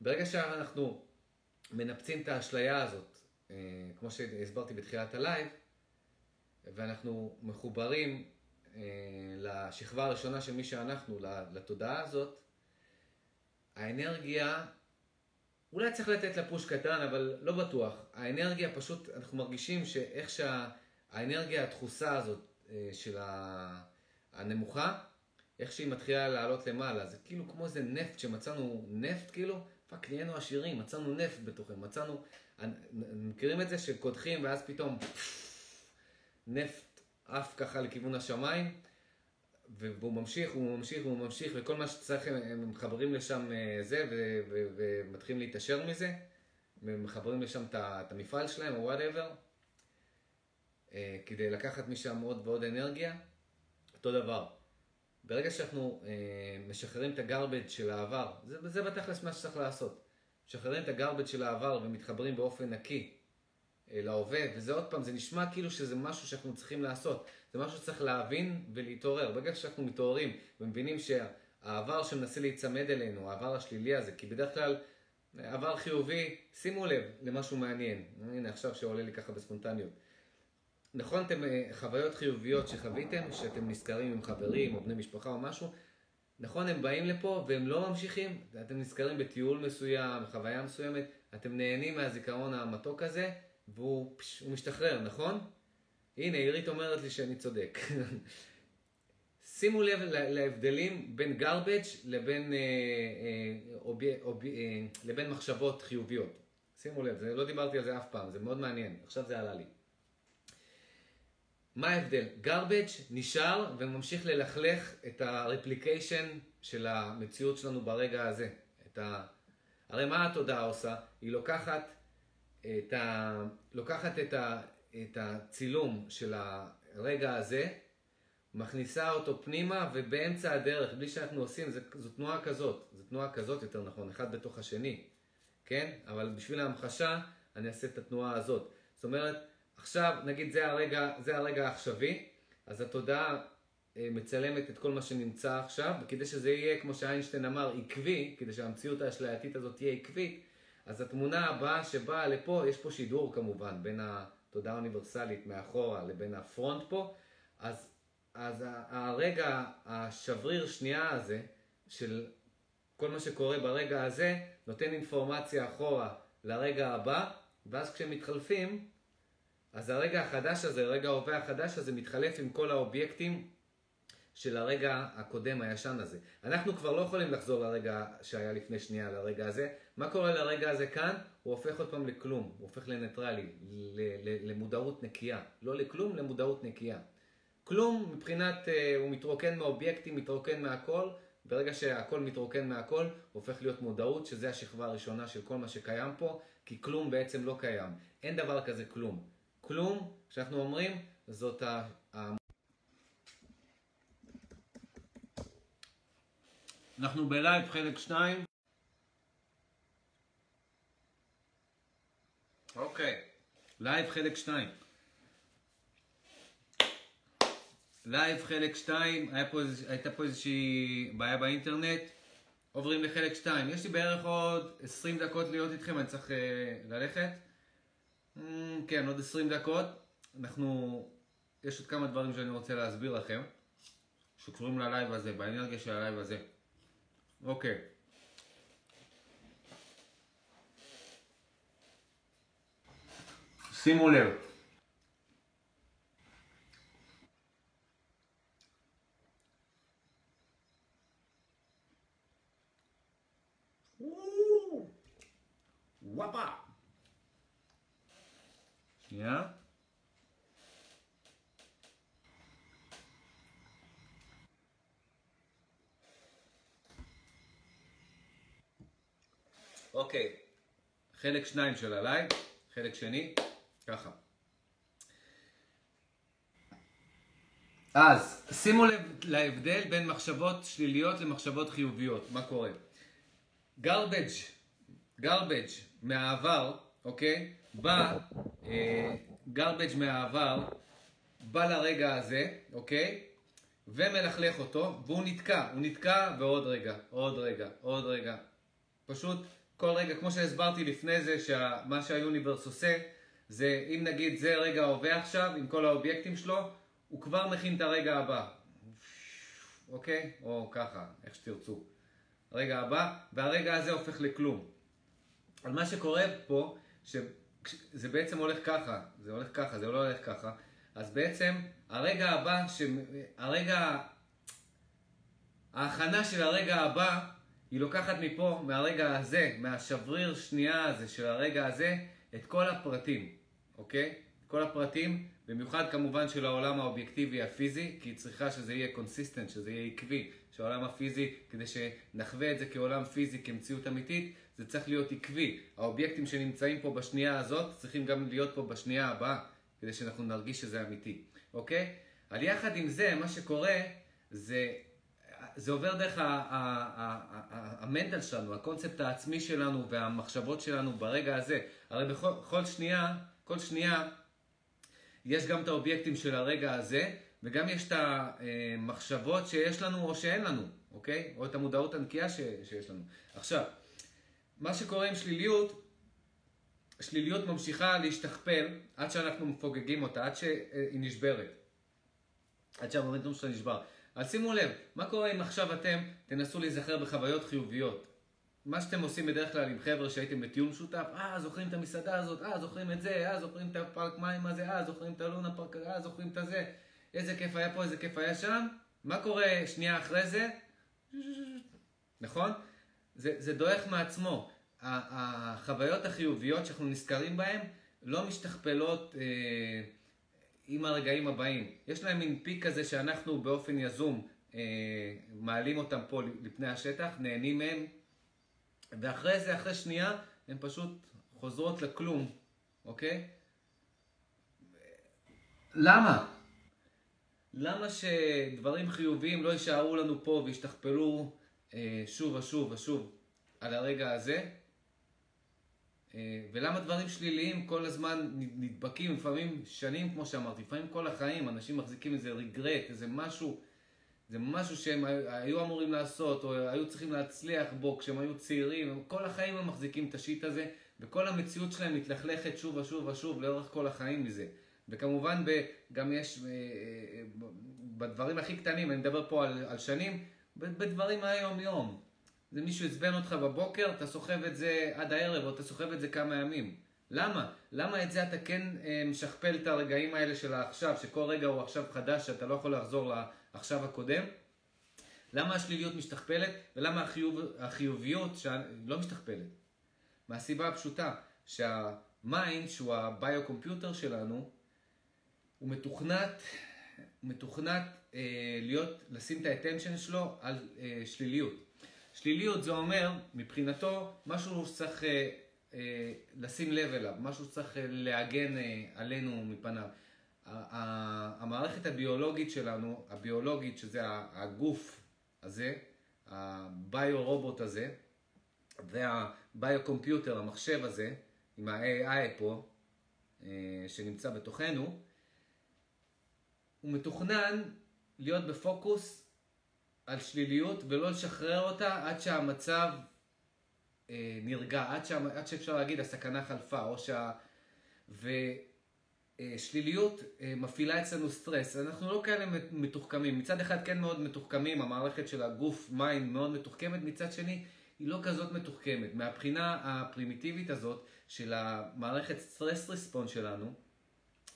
ברגע שאנחנו מנפצים את האשליה הזאת, אה, כמו שהסברתי בתחילת ה live, ואנחנו מחוברים אה, לשכבה הראשונה של מי שאנחנו, לתודעה הזאת, האנרגיה, אולי צריך לתת לה push קטן, אבל לא בטוח. האנרגיה פשוט, אנחנו מרגישים שאיך שהאנרגיה הדחוסה הזאת אה, של הנמוכה, איך שהיא מתחילה לעלות למעלה, זה כאילו כמו איזה נפט שמצאנו נפט כאילו, fuck נהיינו עשירים, מצאנו נפט בתוכנו, מצאנו, מכירים את זה שקודחים ואז פתאום נפט עף ככה לכיוון השמיים, והוא ממשיך, הוא ממשיך, הוא ממשיך, וכל מה שצריך, הם מחברים לשם אה, זה, ומתחילים להתעשר מזה, ומחברים לשם את המפעל שלהם, או whatever, אה, כדי לקחת משם עוד ועוד אנרגיה. אותו דבר. ברגע שאנחנו אה, משחררים את הגרבג' של העבר, זה, זה בתכלס מה שצריך לעשות. משחררים את הגרבג' של העבר ומתחברים באופן נקי אה, להווה, וזה עוד פעם, זה נשמע כאילו שזה משהו שאנחנו צריכים לעשות. זה משהו שצריך להבין ולהתעורר. ברגע שאנחנו מתעוררים ומבינים שהעבר שמנסה להיצמד אלינו, העבר השלילי הזה, כי בדרך כלל עבר חיובי, שימו לב למשהו מעניין. הנה עכשיו שעולה לי ככה בספונטניות. נכון, אתם אה, חוויות חיוביות שחוויתם, שאתם נזכרים עם חברים או בני משפחה או משהו, נכון, הם באים לפה והם לא ממשיכים, אתם נזכרים בטיול מסוים, חוויה מסוימת, אתם נהנים מהזיכרון המתוק הזה, והוא פש, משתחרר, נכון? הנה, עירית אומרת לי שאני צודק. שימו לב להבדלים בין garbage לבין, אה, אה, אוב, אוב, אה, לבין מחשבות חיוביות. שימו לב, זה, לא דיברתי על זה אף פעם, זה מאוד מעניין, עכשיו זה עלה לי. מה ההבדל? garbage נשאר וממשיך ללכלך את הרפליקיישן של המציאות שלנו ברגע הזה. ה... הרי מה התודעה עושה? היא לוקחת את ה... לוקחת את, ה... את הצילום של הרגע הזה, מכניסה אותו פנימה ובאמצע הדרך, בלי שאנחנו עושים, זה, זו תנועה כזאת, זו תנועה כזאת יותר נכון, אחד בתוך השני, כן? אבל בשביל ההמחשה אני אעשה את התנועה הזאת. זאת אומרת, עכשיו, נגיד זה הרגע, זה הרגע העכשווי, אז התודעה אה, מצלמת את כל מה שנמצא עכשיו, וכדי שזה יהיה, כמו שאיינשטיין אמר, עקבי, כדי שהמציאות האשלייתית הזאת תהיה עקבית, אז התמונה הבאה שבאה לפה, יש פה שידור כמובן, בין התודעה האוניברסלית מאחורה לבין הפרונט פה, אז, אז הרגע השבריר שנייה הזה, של כל מה שקורה ברגע הזה, נותן אינפורמציה אחורה לרגע הבא, ואז כשהם מתחלפים, אז הרגע החדש הזה, רגע ההווה החדש הזה, מתחלף עם כל האובייקטים של הרגע הקודם, הישן הזה. אנחנו כבר לא יכולים לחזור לרגע שהיה לפני שנייה, לרגע הזה. מה קורה לרגע הזה כאן? הוא הופך עוד פעם לכלום, הוא הופך לניטרלי, למודעות נקייה. לא לכלום, למודעות נקייה. כלום מבחינת, אה, הוא מתרוקן מאובייקטים, מתרוקן מהכל. ברגע שהכל מתרוקן מהכל, הופך להיות מודעות, שזה השכבה הראשונה של כל מה שקיים פה, כי כלום בעצם לא קיים. אין דבר כזה כלום. כלום, כשאנחנו אומרים, זאת ה... אנחנו בלייב חלק 2. אוקיי, live חלק 2. live חלק 2, היה פה, הייתה פה איזושהי בעיה באינטרנט. עוברים לחלק 2. יש לי בערך עוד 20 דקות להיות איתכם, אני צריך uh, ללכת. Mm, כן, עוד 20 דקות. אנחנו, יש עוד כמה דברים שאני רוצה להסביר לכם, שקשורים ל live הזה, באנרגיה של ה live הזה. אוקיי. שימו לב. וואפה. שנייה. אוקיי, חלק שניים של ה live, חלק שני, ככה. אז שימו לב להבדל בין מחשבות שליליות למחשבות חיוביות, מה קורה? garbage, garbage מהעבר, אוקיי? בא, אה, garbage מהעבר, בא לרגע הזה, אוקיי? ומלכלך אותו, והוא נתקע, הוא נתקע ועוד רגע, עוד רגע, עוד רגע. פשוט כל רגע, כמו שהסברתי לפני זה, שמה שהיוניברס עושה, זה אם נגיד זה רגע ההווה עכשיו, עם כל האובייקטים שלו, הוא כבר מכין את הרגע הבא. אוקיי? או ככה, איך שתרצו. הרגע הבא, והרגע הזה הופך לכלום. אבל מה שקורה פה, שזה בעצם הולך ככה, זה הולך ככה, זה לא הולך ככה, אז בעצם הרגע הבא, ש... הרגע, ההכנה של הרגע הבא, היא לוקחת מפה, מהרגע הזה, מהשבריר שנייה הזה של הרגע הזה, את כל הפרטים, אוקיי? כל הפרטים, במיוחד כמובן של העולם האובייקטיבי הפיזי, כי היא צריכה שזה יהיה consistent, שזה יהיה עקבי, שהעולם הפיזי, כדי שנחווה את זה כעולם פיזי, כמציאות אמיתית, זה צריך להיות עקבי. האובייקטים שנמצאים פה בשנייה הזאת, צריכים גם להיות פה בשנייה הבאה, כדי שאנחנו נרגיש שזה אמיתי, אוקיי? אבל יחד עם זה, מה שקורה, זה זה עובר דרך המנטל שלנו, הקונספט העצמי שלנו והמחשבות שלנו ברגע הזה. הרי בכל שנייה, כל שנייה, יש גם את האובייקטים של הרגע הזה, וגם יש את המחשבות שיש לנו או שאין לנו, אוקיי? או את המודעות הנקייה שיש לנו. עכשיו, מה שקורה עם שליליות, שליליות ממשיכה להשתכפל עד שאנחנו מפוגגים אותה, עד שהיא נשברת. עד שהמומנטום שלה נשבר. אז שימו לב, מה קורה אם עכשיו אתם תנסו להיזכר בחוויות חיוביות? מה שאתם עושים בדרך כלל עם חבר'ה שהייתם בטיול משותף, אה, זוכרים את המסעדה הזאת, אה, זוכרים את זה, אה, זוכרים את הפארק מים הזה, אה, זוכרים את הלונה פארק, אה, זוכרים את הזה, איזה כיף היה פה, איזה כיף היה שם. מה קורה שנייה אחרי זה? נכון? זה, זה דועך מעצמו. החוויות החיוביות שאנחנו נזכרים בהן לא משתכפלות אה, עם הרגעים הבאים. יש להם מין פיק כזה שאנחנו באופן יזום אה, מעלים אותם פה לפני השטח, נהנים מהם, ואחרי זה, אחרי שנייה, הן פשוט חוזרות לכלום, אוקיי? למה? למה שדברים חיוביים לא יישארו לנו פה וישתכפלו אה, שוב ושוב ושוב על הרגע הזה? אה, ולמה דברים שליליים כל הזמן נדבקים, לפעמים שנים, כמו שאמרתי, לפעמים כל החיים, אנשים מחזיקים איזה רגרט, איזה משהו, זה משהו שהם היו אמורים לעשות, או היו צריכים להצליח בו כשהם היו צעירים, כל החיים הם מחזיקים את השיט הזה, וכל המציאות שלהם מתלכלכת שוב ושוב ושוב לאורך כל החיים מזה. וכמובן גם יש, אה, אה, בדברים הכי קטנים, אני מדבר פה על, על שנים, בדברים מהיום יום. זה מישהו עצבן אותך בבוקר, אתה סוחב את זה עד הערב, או אתה סוחב את זה כמה ימים. למה? למה את זה אתה כן אה, משכפל את הרגעים האלה של העכשיו, שכל רגע הוא עכשיו חדש, שאתה לא יכול לחזור עכשיו הקודם. למה השליליות משתכפלת ולמה החיוב, החיוביות לא משתכפלת? מהסיבה הפשוטה שה mind, שהוא ה bio-computer שלנו, הוא מתוכנת, מתוכנת אה, להיות, לשים את ה attention שלו על אה, שליליות. שליליות זה אומר, מבחינתו, משהו שצריך אה, אה, לשים לב אליו, משהו שצריך אה, להגן אה, עלינו מפניו. המערכת הביולוגית שלנו, הביולוגית, שזה הגוף הזה, הביו-רובוט הזה, והביו-קומפיוטר, המחשב הזה, עם ה-AI פה, אה, שנמצא בתוכנו, הוא מתוכנן להיות בפוקוס על שליליות ולא לשחרר אותה עד שהמצב אה, נרגע, עד, שה, עד שאפשר להגיד הסכנה חלפה, או שה... ושליליות אה, אה, מפעילה אצלנו סטרס. אנחנו לא כאלה מתוחכמים. מצד אחד כן מאוד מתוחכמים, המערכת של הגוף mind מאוד מתוחכמת, מצד שני היא לא כזאת מתוחכמת. מהבחינה הפרימיטיבית הזאת של המערכת stress response שלנו,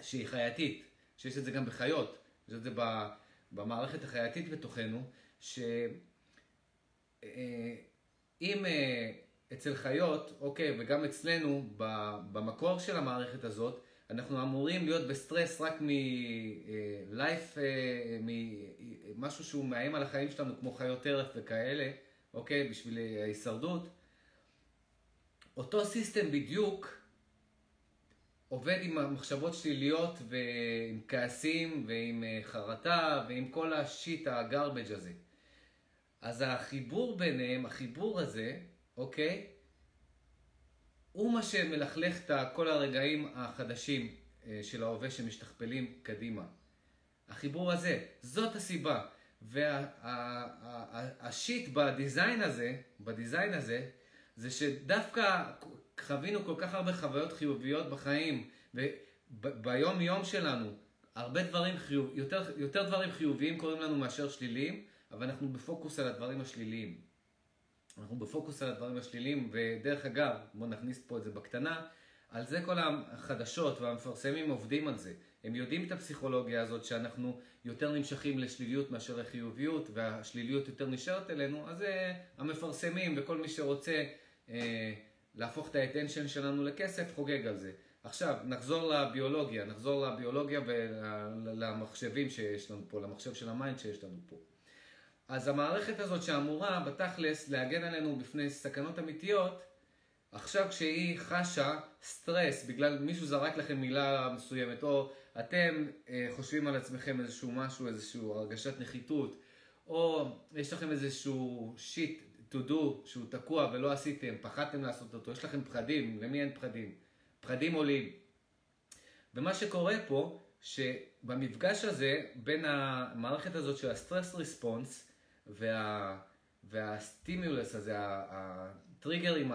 שהיא חייתית, שיש את זה גם בחיות, יש את זה במערכת החייתית בתוכנו, שאם אה, אצל חיות, אוקיי, וגם אצלנו, במקור של המערכת הזאת, אנחנו אמורים להיות בסטרס רק מ-life, אה, ממשהו שהוא מאיים על החיים שלנו, כמו חיות טרף וכאלה, אוקיי, בשביל ההישרדות. אותו system בדיוק עובד עם מחשבות שליליות ועם כעסים ועם אה, חרטה ועם כל ה shit, ה garbage הזה. אז החיבור ביניהם, החיבור הזה, אוקיי, הוא מה שמלכלך את כל הרגעים החדשים אה, של ההווה שמשתכפלים קדימה. החיבור הזה, זאת הסיבה. והשיט וה, בדיזיין הזה, בדיזיין הזה, זה שדווקא חווינו כל כך הרבה חוויות חיוביות בחיים, וביום יום שלנו, הרבה דברים חיוב, יותר, יותר דברים חיוביים קורים לנו מאשר שליליים, אבל אנחנו בפוקוס על הדברים השליליים. אנחנו בפוקוס על הדברים השליליים, ודרך אגב, בואו נכניס פה את זה בקטנה, על זה כל החדשות והמפרסמים עובדים על זה. הם יודעים את הפסיכולוגיה הזאת שאנחנו יותר נמשכים לשליליות מאשר לחיוביות, והשליליות יותר נשארת אלינו, אז uh, המפרסמים וכל מי שרוצה uh, להפוך את ה attention שלנו לכסף, חוגג על זה. עכשיו, נחזור לביולוגיה, נחזור לביולוגיה ולמחשבים שיש לנו פה, למחשב של ה mind שיש לנו פה. אז המערכת הזאת שאמורה בתכלס להגן עלינו בפני סכנות אמיתיות, עכשיו כשהיא חשה סטרס בגלל מישהו זרק לכם מילה מסוימת, או אתם אה, חושבים על עצמכם איזשהו משהו, איזושהי הרגשת נחיתות, או יש לכם איזשהו shit to do שהוא תקוע ולא עשיתם, פחדתם לעשות אותו, יש לכם פחדים, למי אין פחדים? פחדים עולים. ומה שקורה פה, שבמפגש הזה בין המערכת הזאת של ה stress response וה, והסטימולס הזה, הטריגרים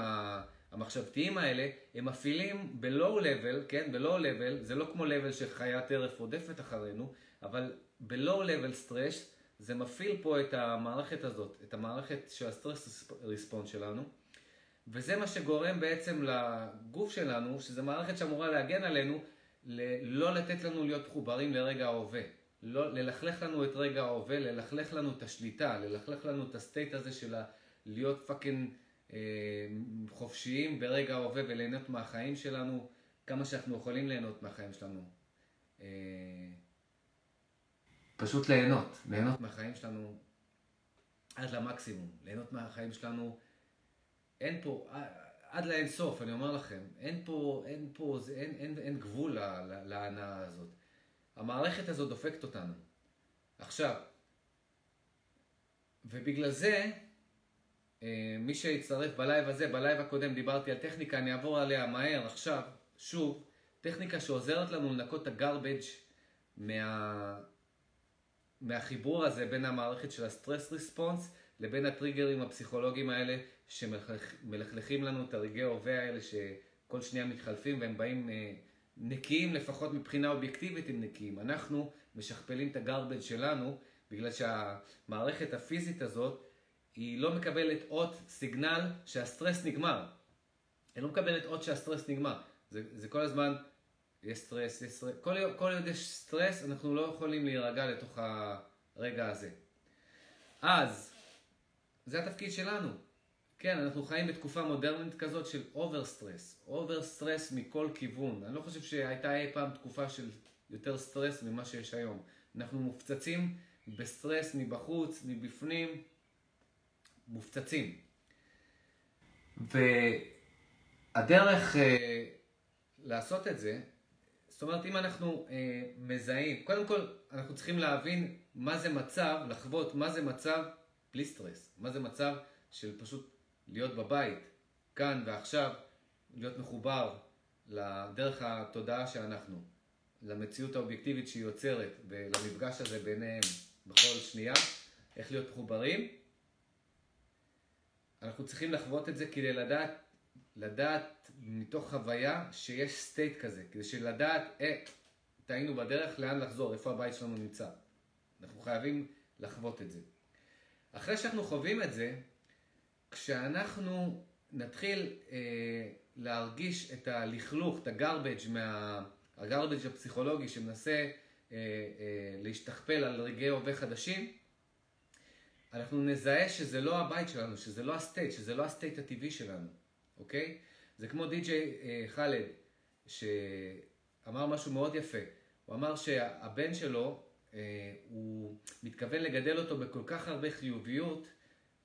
המחשבתיים האלה, הם מפעילים ב-low level, כן, ב-low level, זה לא כמו level שחיית טרף רודפת אחרינו, אבל ב-low level stress, זה מפעיל פה את המערכת הזאת, את המערכת של הסטרס ריספונס שלנו, וזה מה שגורם בעצם לגוף שלנו, שזו מערכת שאמורה להגן עלינו, לא לתת לנו להיות מחוברים לרגע ההווה. לא, ללכלך לנו את רגע ההווה, ללכלך לנו את השליטה, ללכלך לנו את ה state הזה של להיות fucking אה, חופשיים ברגע ההווה וליהנות מהחיים שלנו כמה שאנחנו יכולים ליהנות מהחיים שלנו. אה, פשוט ליהנות, ליהנות מהחיים שלנו עד למקסימום, ליהנות מהחיים שלנו, אין פה, עד לאין סוף, אני אומר לכם, אין פה, אין פה, אין, אין, אין גבול להנאה הזאת. המערכת הזאת דופקת אותנו. עכשיו, ובגלל זה, אה, מי שיצטרף בלייב הזה, בלייב הקודם דיברתי על טכניקה, אני אעבור עליה מהר עכשיו, שוב, טכניקה שעוזרת לנו לנקות את ה garbage מה... מהחיבור הזה בין המערכת של ה stress response לבין הטריגרים הפסיכולוגיים האלה שמלכלכים לנו את הרגעי ההווה האלה שכל שנייה מתחלפים והם באים אה, נקיים לפחות מבחינה אובייקטיבית הם נקיים. אנחנו משכפלים את ה garbage שלנו בגלל שהמערכת הפיזית הזאת היא לא מקבלת אות signal שה stress נגמר. היא לא מקבלת אות שהסטרס נגמר. זה, זה כל הזמן, יש סטרס, יש סטרס. כל, כל עוד יש סטרס אנחנו לא יכולים להירגע לתוך הרגע הזה. אז, זה התפקיד שלנו. כן, אנחנו חיים בתקופה מודרנית כזאת של over stress. over stress מכל כיוון. אני לא חושב שהייתה אי פעם תקופה של יותר סטרס ממה שיש היום. אנחנו מופצצים בסטרס מבחוץ, מבפנים, מופצצים. והדרך אה, לעשות את זה, זאת אומרת, אם אנחנו אה, מזהים, קודם כל, אנחנו צריכים להבין מה זה מצב, לחוות מה זה מצב בלי סטרס. מה זה מצב של פשוט להיות בבית, כאן ועכשיו, להיות מחובר לדרך התודעה שאנחנו, למציאות האובייקטיבית שהיא יוצרת ולמפגש הזה ביניהם בכל שנייה, איך להיות מחוברים. אנחנו צריכים לחוות את זה כדי לדעת, לדעת מתוך חוויה שיש סטייט כזה, כדי שלדעת, אה, טעינו בדרך, לאן לחזור, איפה הבית שלנו נמצא. אנחנו חייבים לחוות את זה. אחרי שאנחנו חווים את זה, כשאנחנו נתחיל אה, להרגיש את הלכלוך, את ה garbage מה... ה garbage הפסיכולוגי שמנסה אה, אה, להשתכפל על רגעי הווה חדשים, אנחנו נזהה שזה לא הבית שלנו, שזה לא ה state, שזה לא ה state הטבעי שלנו, אוקיי? זה כמו די.ג'יי אה, Khaled, שאמר משהו מאוד יפה. הוא אמר שהבן שלו, אה, הוא מתכוון לגדל אותו בכל כך הרבה חיוביות,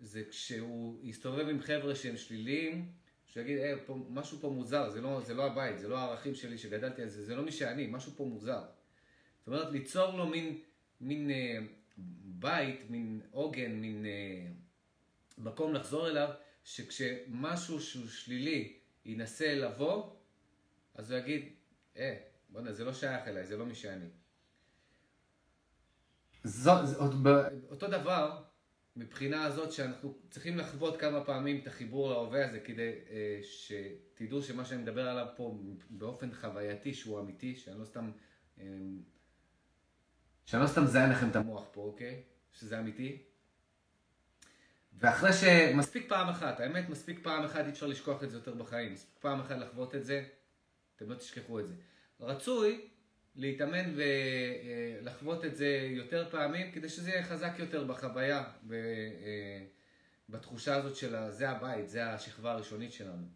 זה כשהוא יסתובב עם חבר'ה שהם שליליים, שהוא יגיד, אה, פה, משהו פה מוזר, זה לא, זה לא הבית, זה לא הערכים שלי שגדלתי על זה, זה לא מי שאני, משהו פה מוזר. זאת אומרת, ליצור לו מין, מין אה, בית, מין עוגן, מין אה, מקום לחזור אליו, שכשמשהו שהוא שלילי ינסה לבוא, אז הוא יגיד, אה, בוא'נה, זה לא שייך אליי, זה לא מי שאני. זו, זו, אותו דבר, מבחינה הזאת שאנחנו צריכים לחוות כמה פעמים את החיבור להווה הזה כדי אה, שתדעו שמה שאני מדבר עליו פה באופן חווייתי שהוא אמיתי, שאני לא סתם אה, שאני לא סתם מזיין לכם את המוח פה, אוקיי? שזה אמיתי. ואחרי שמספיק פעם אחת, האמת מספיק פעם אחת, אי אפשר לשכוח את זה יותר בחיים, מספיק פעם אחת לחוות את זה, אתם לא תשכחו את זה. רצוי להתאמן ולחוות את זה יותר פעמים, כדי שזה יהיה חזק יותר בחוויה, בתחושה הזאת של זה הבית, זה השכבה הראשונית שלנו.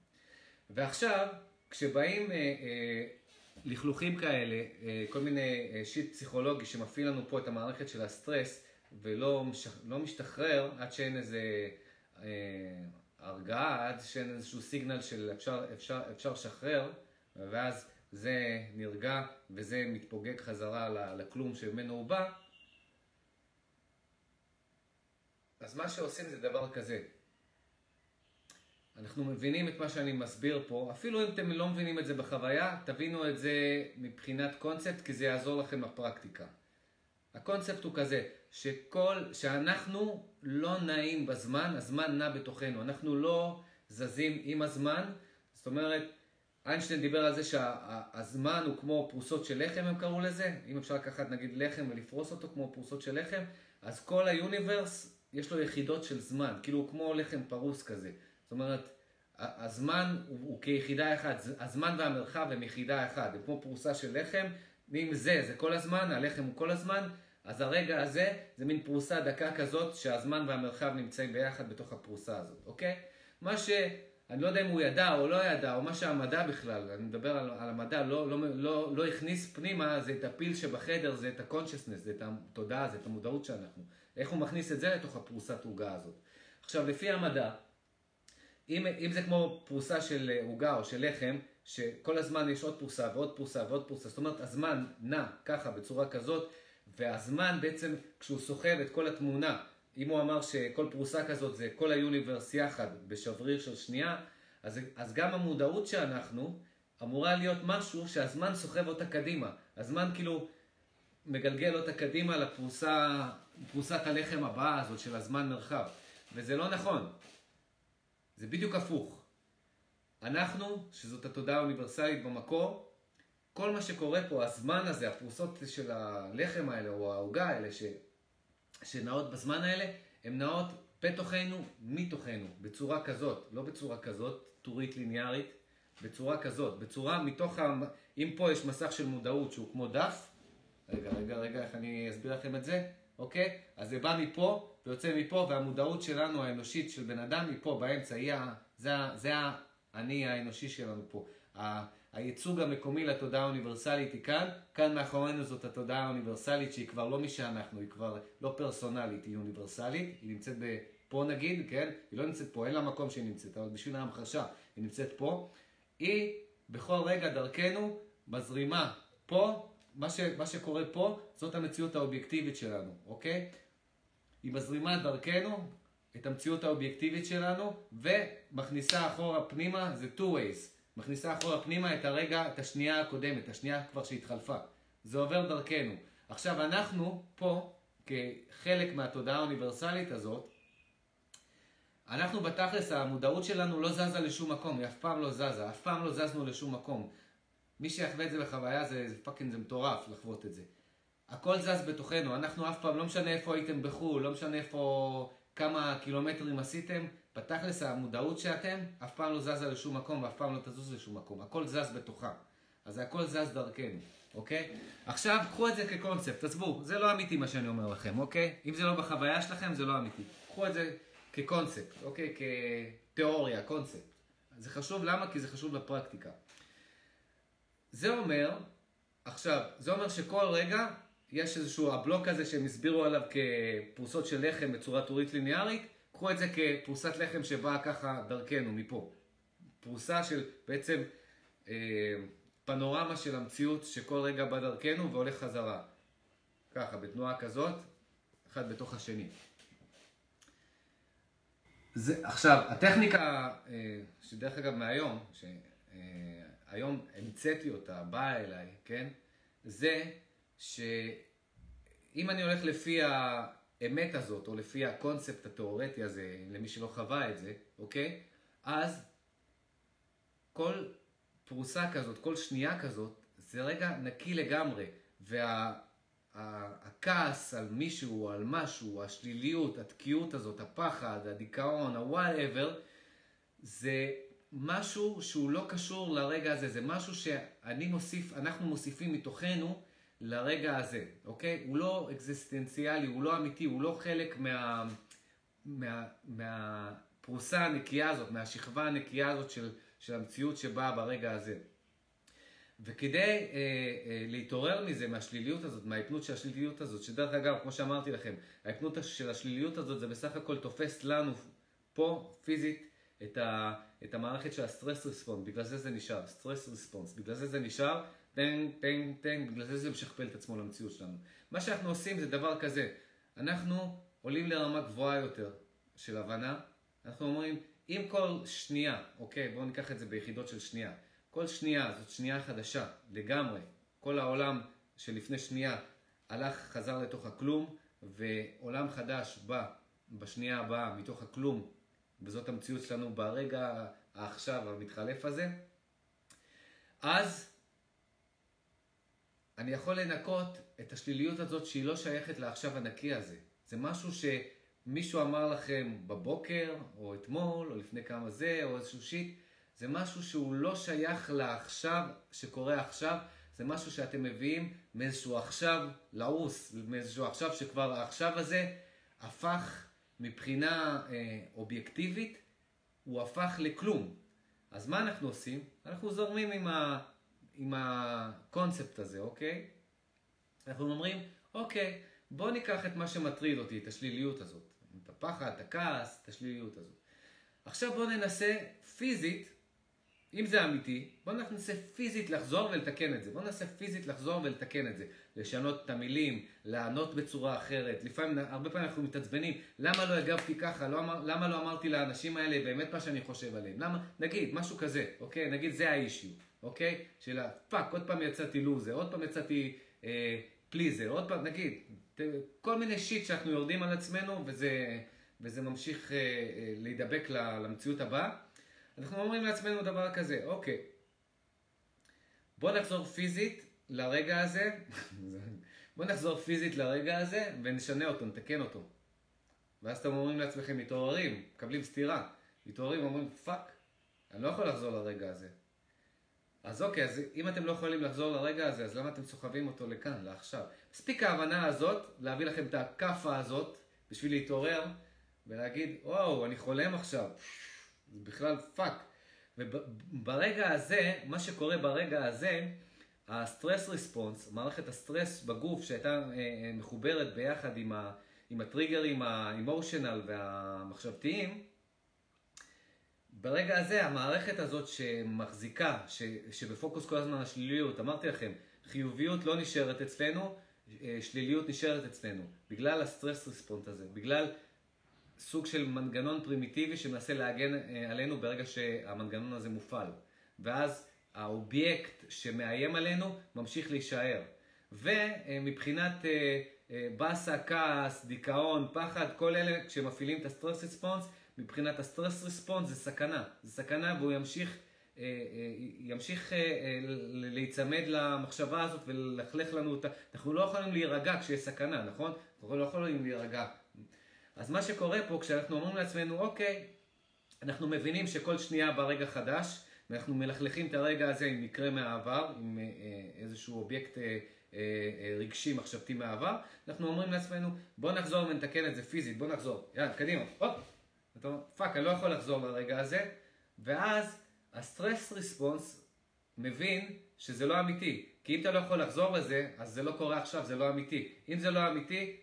ועכשיו, כשבאים אה, אה, לכלוכים כאלה, אה, כל מיני שיט פסיכולוגי שמפעיל לנו פה את המערכת של הסטרס, ולא לא משתחרר עד שאין איזה הרגעה, עד שאין איזשהו סיגנל של אפשר לשחרר, ואז זה נרגע וזה מתפוגג חזרה לכלום שממנו הוא בא, אז מה שעושים זה דבר כזה. אנחנו מבינים את מה שאני מסביר פה, אפילו אם אתם לא מבינים את זה בחוויה, תבינו את זה מבחינת קונספט, כי זה יעזור לכם בפרקטיקה. הקונספט הוא כזה, שכל, שאנחנו לא נעים בזמן, הזמן נע בתוכנו, אנחנו לא זזים עם הזמן, זאת אומרת, איינשטיין דיבר על זה שהזמן הוא כמו פרוסות של לחם, הם קראו לזה. אם אפשר לקחת נגיד לחם ולפרוס אותו כמו פרוסות של לחם, אז כל היוניברס יש לו יחידות של זמן, כאילו הוא כמו לחם פרוס כזה. זאת אומרת, הזמן הוא, הוא כיחידה אחת, הזמן והמרחב הם יחידה אחת, הם כמו פרוסה של לחם, ואם זה, זה כל הזמן, הלחם הוא כל הזמן, אז הרגע הזה זה מין פרוסה דקה כזאת שהזמן והמרחב נמצאים ביחד בתוך הפרוסה הזאת, אוקיי? מה ש... אני לא יודע אם הוא ידע או לא ידע, או מה שהמדע בכלל, אני מדבר על, על המדע, לא, לא, לא, לא הכניס פנימה, זה את הפיל שבחדר, זה את ה-consciousness, זה את התודעה, זה את המודעות שאנחנו. איך הוא מכניס את זה לתוך הפרוסת עוגה הזאת. עכשיו, לפי המדע, אם, אם זה כמו פרוסה של עוגה או של לחם, שכל הזמן יש עוד פרוסה ועוד פרוסה ועוד פרוסה, זאת אומרת, הזמן נע ככה, בצורה כזאת, והזמן בעצם, כשהוא סוחב את כל התמונה, אם הוא אמר שכל פרוסה כזאת זה כל היוניברס יחד בשבריר של שנייה, אז, אז גם המודעות שאנחנו אמורה להיות משהו שהזמן סוחב אותה קדימה. הזמן כאילו מגלגל אותה קדימה לפרוסה, פרוסת הלחם הבאה הזאת של הזמן מרחב. וזה לא נכון. זה בדיוק הפוך. אנחנו, שזאת התודעה האוניברסלית במקור, כל מה שקורה פה, הזמן הזה, הפרוסות של הלחם האלה או העוגה האלה, ש... שנעות בזמן האלה, הן נעות בתוכנו, מתוכנו, בצורה כזאת, לא בצורה כזאת, טורית ליניארית, בצורה כזאת, בצורה מתוך ה... אם פה יש מסך של מודעות שהוא כמו דף, רגע, רגע, רגע, איך אני אסביר לכם את זה? אוקיי? אז זה בא מפה ויוצא מפה, והמודעות שלנו האנושית של בן אדם מפה, באמצע, היא ה... זה, זה האני האנושי שלנו פה. הייצוג המקומי לתודעה האוניברסלית היא כאן, כאן מאחורינו זאת התודעה האוניברסלית שהיא כבר לא מי שאנחנו, היא כבר לא פרסונלית, היא אוניברסלית, היא נמצאת פה נגיד, כן? היא לא נמצאת פה, אין לה מקום שהיא נמצאת, אבל בשביל ההמחשה היא נמצאת פה. היא בכל רגע דרכנו מזרימה פה, מה, ש, מה שקורה פה זאת המציאות האובייקטיבית שלנו, אוקיי? היא מזרימה דרכנו את המציאות האובייקטיבית שלנו ומכניסה אחורה פנימה, זה two ways. מכניסה אחורה פנימה את הרגע, את השנייה הקודמת, השנייה כבר שהתחלפה. זה עובר דרכנו. עכשיו אנחנו פה, כחלק מהתודעה האוניברסלית הזאת, אנחנו בתכלס, המודעות שלנו לא זזה לשום מקום, היא אף פעם לא זזה, אף פעם לא זזנו לשום מקום. מי שיחווה את זה בחוויה זה, זה fucking, זה מטורף לחוות את זה. הכל זז בתוכנו, אנחנו אף פעם, לא משנה איפה הייתם בחו"ל, לא משנה איפה, כמה קילומטרים עשיתם, בתכלס המודעות שאתם אף פעם לא זזה לשום מקום ואף פעם לא תזוז לשום מקום. הכל זז בתוכה. אז הכל זז דרכנו, אוקיי? עכשיו, קחו את זה כקונספט, עזבו, זה לא אמיתי מה שאני אומר לכם, אוקיי? אם זה לא בחוויה שלכם, זה לא אמיתי. קחו את זה כקונספט, אוקיי? כתיאוריה, קונספט. זה חשוב, למה? כי זה חשוב לפרקטיקה. זה אומר, עכשיו, זה אומר שכל רגע יש איזשהו הבלוק הזה שהם הסבירו עליו כפרוסות של לחם בצורה טורית ליניארית, קחו את זה כפרוסת לחם שבאה ככה דרכנו, מפה. פרוסה של בעצם אה, פנורמה של המציאות שכל רגע בא דרכנו והולך חזרה. ככה, בתנועה כזאת, אחד בתוך השני. זה, עכשיו, הטכניקה, אה, שדרך אגב מהיום, שהיום אה, המצאתי אותה, באה אליי, כן? זה שאם אני הולך לפי האמת הזאת, או לפי הקונספט התיאורטי הזה, למי שלא חווה את זה, אוקיי? אז כל פרוסה כזאת, כל שנייה כזאת, זה רגע נקי לגמרי. והכעס וה, על מישהו, על משהו, השליליות, התקיעות הזאת, הפחד, הדיכאון, ה-whatever, זה משהו שהוא לא קשור לרגע הזה, זה משהו שאני מוסיף, אנחנו מוסיפים מתוכנו לרגע הזה, אוקיי? הוא לא אקזיסטנציאלי, הוא לא אמיתי, הוא לא חלק מה, מה, מהפרוסה הנקייה הזאת, מהשכבה הנקייה הזאת של, של המציאות שבאה ברגע הזה. וכדי אה, אה, להתעורר מזה, מהשליליות הזאת, מההיפנות של השליליות הזאת, שדרך אגב, כמו שאמרתי לכם, ההיפנות של השליליות הזאת זה בסך הכל תופס לנו פה, פיזית, את, ה, את המערכת של ה stress response, בגלל זה זה נשאר, stress response, בגלל זה זה נשאר, טנג, טנג, טנג, בגלל זה זה משכפל את עצמו למציאות שלנו. מה שאנחנו עושים זה דבר כזה, אנחנו עולים לרמה גבוהה יותר של הבנה, אנחנו אומרים, אם כל שנייה, אוקיי, בואו ניקח את זה ביחידות של שנייה, כל שנייה זאת שנייה חדשה לגמרי, כל העולם שלפני שנייה הלך, חזר לתוך הכלום, ועולם חדש בא בשנייה הבאה מתוך הכלום, וזאת המציאות שלנו ברגע העכשיו המתחלף הזה, אז אני יכול לנקות את השליליות הזאת שהיא לא שייכת לעכשיו הנקי הזה. זה משהו שמישהו אמר לכם בבוקר, או אתמול, או לפני כמה זה, או איזשהו שיט. זה משהו שהוא לא שייך לעכשיו, שקורה עכשיו. זה משהו שאתם מביאים מאיזשהו עכשיו לעוס, מאיזשהו עכשיו שכבר העכשיו הזה הפך מבחינה אה, אובייקטיבית, הוא הפך לכלום. אז מה אנחנו עושים? אנחנו זורמים עם ה... עם הקונספט הזה, אוקיי? אנחנו אומרים, אוקיי, בוא ניקח את מה שמטריד אותי, את השליליות הזאת. את הפחד, את הכעס, את השליליות הזאת. עכשיו בוא ננסה פיזית, אם זה אמיתי, בוא ננסה פיזית לחזור ולתקן את זה. בוא ננסה פיזית לחזור ולתקן את זה. לשנות את המילים, לענות בצורה אחרת. לפעמים, הרבה פעמים אנחנו מתעצבנים, למה לא הגבתי ככה? לא אמר, למה לא אמרתי לאנשים האלה באמת מה שאני חושב עליהם? למה? נגיד, משהו כזה, אוקיי? נגיד זה האישיו. אוקיי? של הפאק, עוד פעם יצאתי לוזר, עוד פעם יצאתי אה, פליזר, עוד פעם, נגיד, כל מיני שיט שאנחנו יורדים על עצמנו וזה, וזה ממשיך אה, אה, להידבק למציאות הבאה. אנחנו אומרים לעצמנו דבר כזה, אוקיי, בוא נחזור פיזית לרגע הזה, בוא נחזור פיזית לרגע הזה ונשנה אותו, נתקן אותו. ואז אתם אומרים לעצמכם, מתעוררים, מקבלים סטירה, מתעוררים, אומרים, fuck, אני לא יכול לחזור לרגע הזה. אז אוקיי, אז אם אתם לא יכולים לחזור לרגע הזה, אז למה אתם סוחבים אותו לכאן, לעכשיו? מספיק ההבנה הזאת, להביא לכם את הכאפה הזאת, בשביל להתעורר, ולהגיד, וואו, אני חולם עכשיו. זה בכלל fuck. וברגע הזה, מה שקורה ברגע הזה, ה stress response, מערכת הסטרס בגוף שהייתה אה, אה, מחוברת ביחד עם, ה, עם הטריגרים ה emotional והמחשבתיים, ברגע הזה המערכת הזאת שמחזיקה, ש, שבפוקוס כל הזמן השליליות, אמרתי לכם, חיוביות לא נשארת אצלנו, אה, שליליות נשארת אצלנו, בגלל ה stress response הזה, בגלל סוג של מנגנון פרימיטיבי שמנסה להגן עלינו ברגע שהמנגנון הזה מופעל. ואז האובייקט שמאיים עלינו ממשיך להישאר. ומבחינת אה, אה, באסה, כעס, דיכאון, פחד, כל אלה כשמפעילים את ה stress response, מבחינת ה stress response זה סכנה. זה סכנה והוא ימשיך, אה, ימשיך להיצמד למחשבה הזאת וללכלך לנו אותה. אנחנו לא יכולים להירגע כשיש סכנה, נכון? אנחנו לא יכולים להירגע. אז מה שקורה פה כשאנחנו אומרים לעצמנו, אוקיי, אנחנו מבינים שכל שנייה ברגע חדש, ואנחנו מלכלכים את הרגע הזה עם מקרה מהעבר, עם אה, אה, איזשהו אובייקט אה, רגשי מחשבתי מהעבר, אנחנו אומרים לעצמנו, בוא נחזור ונתקן את זה פיזית, בוא נחזור, יאללה, קדימה, הופ, אתה אומר, fuck, אני לא יכול לחזור לרגע הזה, ואז ה stress response מבין שזה לא אמיתי, כי אם אתה לא יכול לחזור לזה, אז זה לא קורה עכשיו, זה לא אמיתי. אם זה לא אמיתי,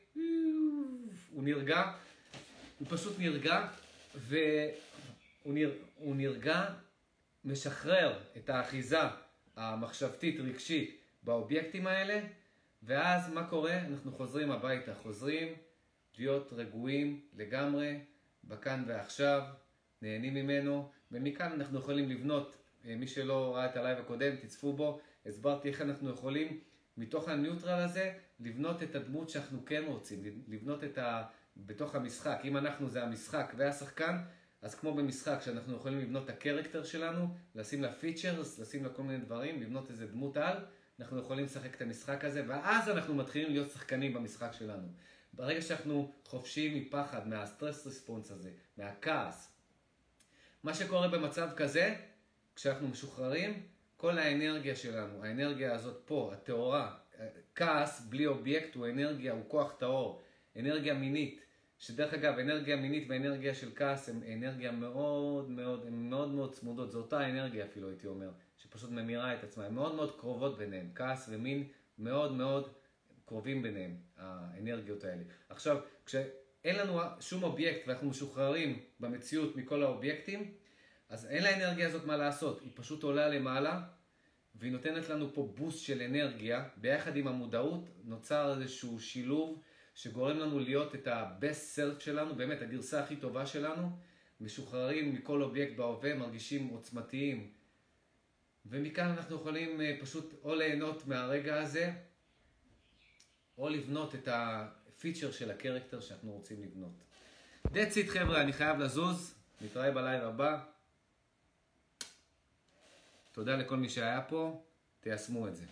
הוא נרגע, הוא פשוט נרגע, והוא נרגע משחרר את האחיזה המחשבתית רגשית באובייקטים האלה, ואז מה קורה? אנחנו חוזרים הביתה, חוזרים להיות רגועים לגמרי, בכאן ועכשיו, נהנים ממנו, ומכאן אנחנו יכולים לבנות, אה, מי שלא ראה את ה live הקודם, תצפו בו, הסברתי איך אנחנו יכולים מתוך ה neutral הזה לבנות את הדמות שאנחנו כן רוצים, לבנות את ה... בתוך המשחק, אם אנחנו זה המשחק והשחקן, אז כמו במשחק, שאנחנו יכולים לבנות את ה character שלנו, לשים לה features, לשים לה כל מיני דברים, לבנות איזה דמות על, אנחנו יכולים לשחק את המשחק הזה, ואז אנחנו מתחילים להיות שחקנים במשחק שלנו. ברגע שאנחנו חופשיים מפחד, מה stress response הזה, מהכעס, מה שקורה במצב כזה, כשאנחנו משוחררים, כל האנרגיה שלנו, האנרגיה הזאת פה, הטהורה, כעס בלי אובייקט הוא אנרגיה, הוא כוח טהור, אנרגיה מינית. שדרך אגב, אנרגיה מינית ואנרגיה של כעס הן אנרגיה מאוד מאוד, הן מאוד מאוד צמודות, זו אותה אנרגיה אפילו הייתי אומר, שפשוט ממירה את עצמה, הן מאוד מאוד קרובות ביניהן, כעס ומין מאוד מאוד קרובים ביניהן, האנרגיות האלה. עכשיו, כשאין לנו שום אובייקט ואנחנו משוחררים במציאות מכל האובייקטים, אז אין לאנרגיה הזאת מה לעשות, היא פשוט עולה למעלה והיא נותנת לנו פה boost של אנרגיה, ביחד עם המודעות נוצר איזשהו שילוב שגורם לנו להיות את ה-best self שלנו, באמת הגרסה הכי טובה שלנו, משוחררים מכל אובייקט בהווה, מרגישים עוצמתיים. ומכאן אנחנו יכולים אה, פשוט או ליהנות מהרגע הזה, או לבנות את ה feature של ה character שאנחנו רוצים לבנות. That's it חבר'ה, אני חייב לזוז, נתראה בלייב הבא. תודה לכל מי שהיה פה, תיישמו את זה.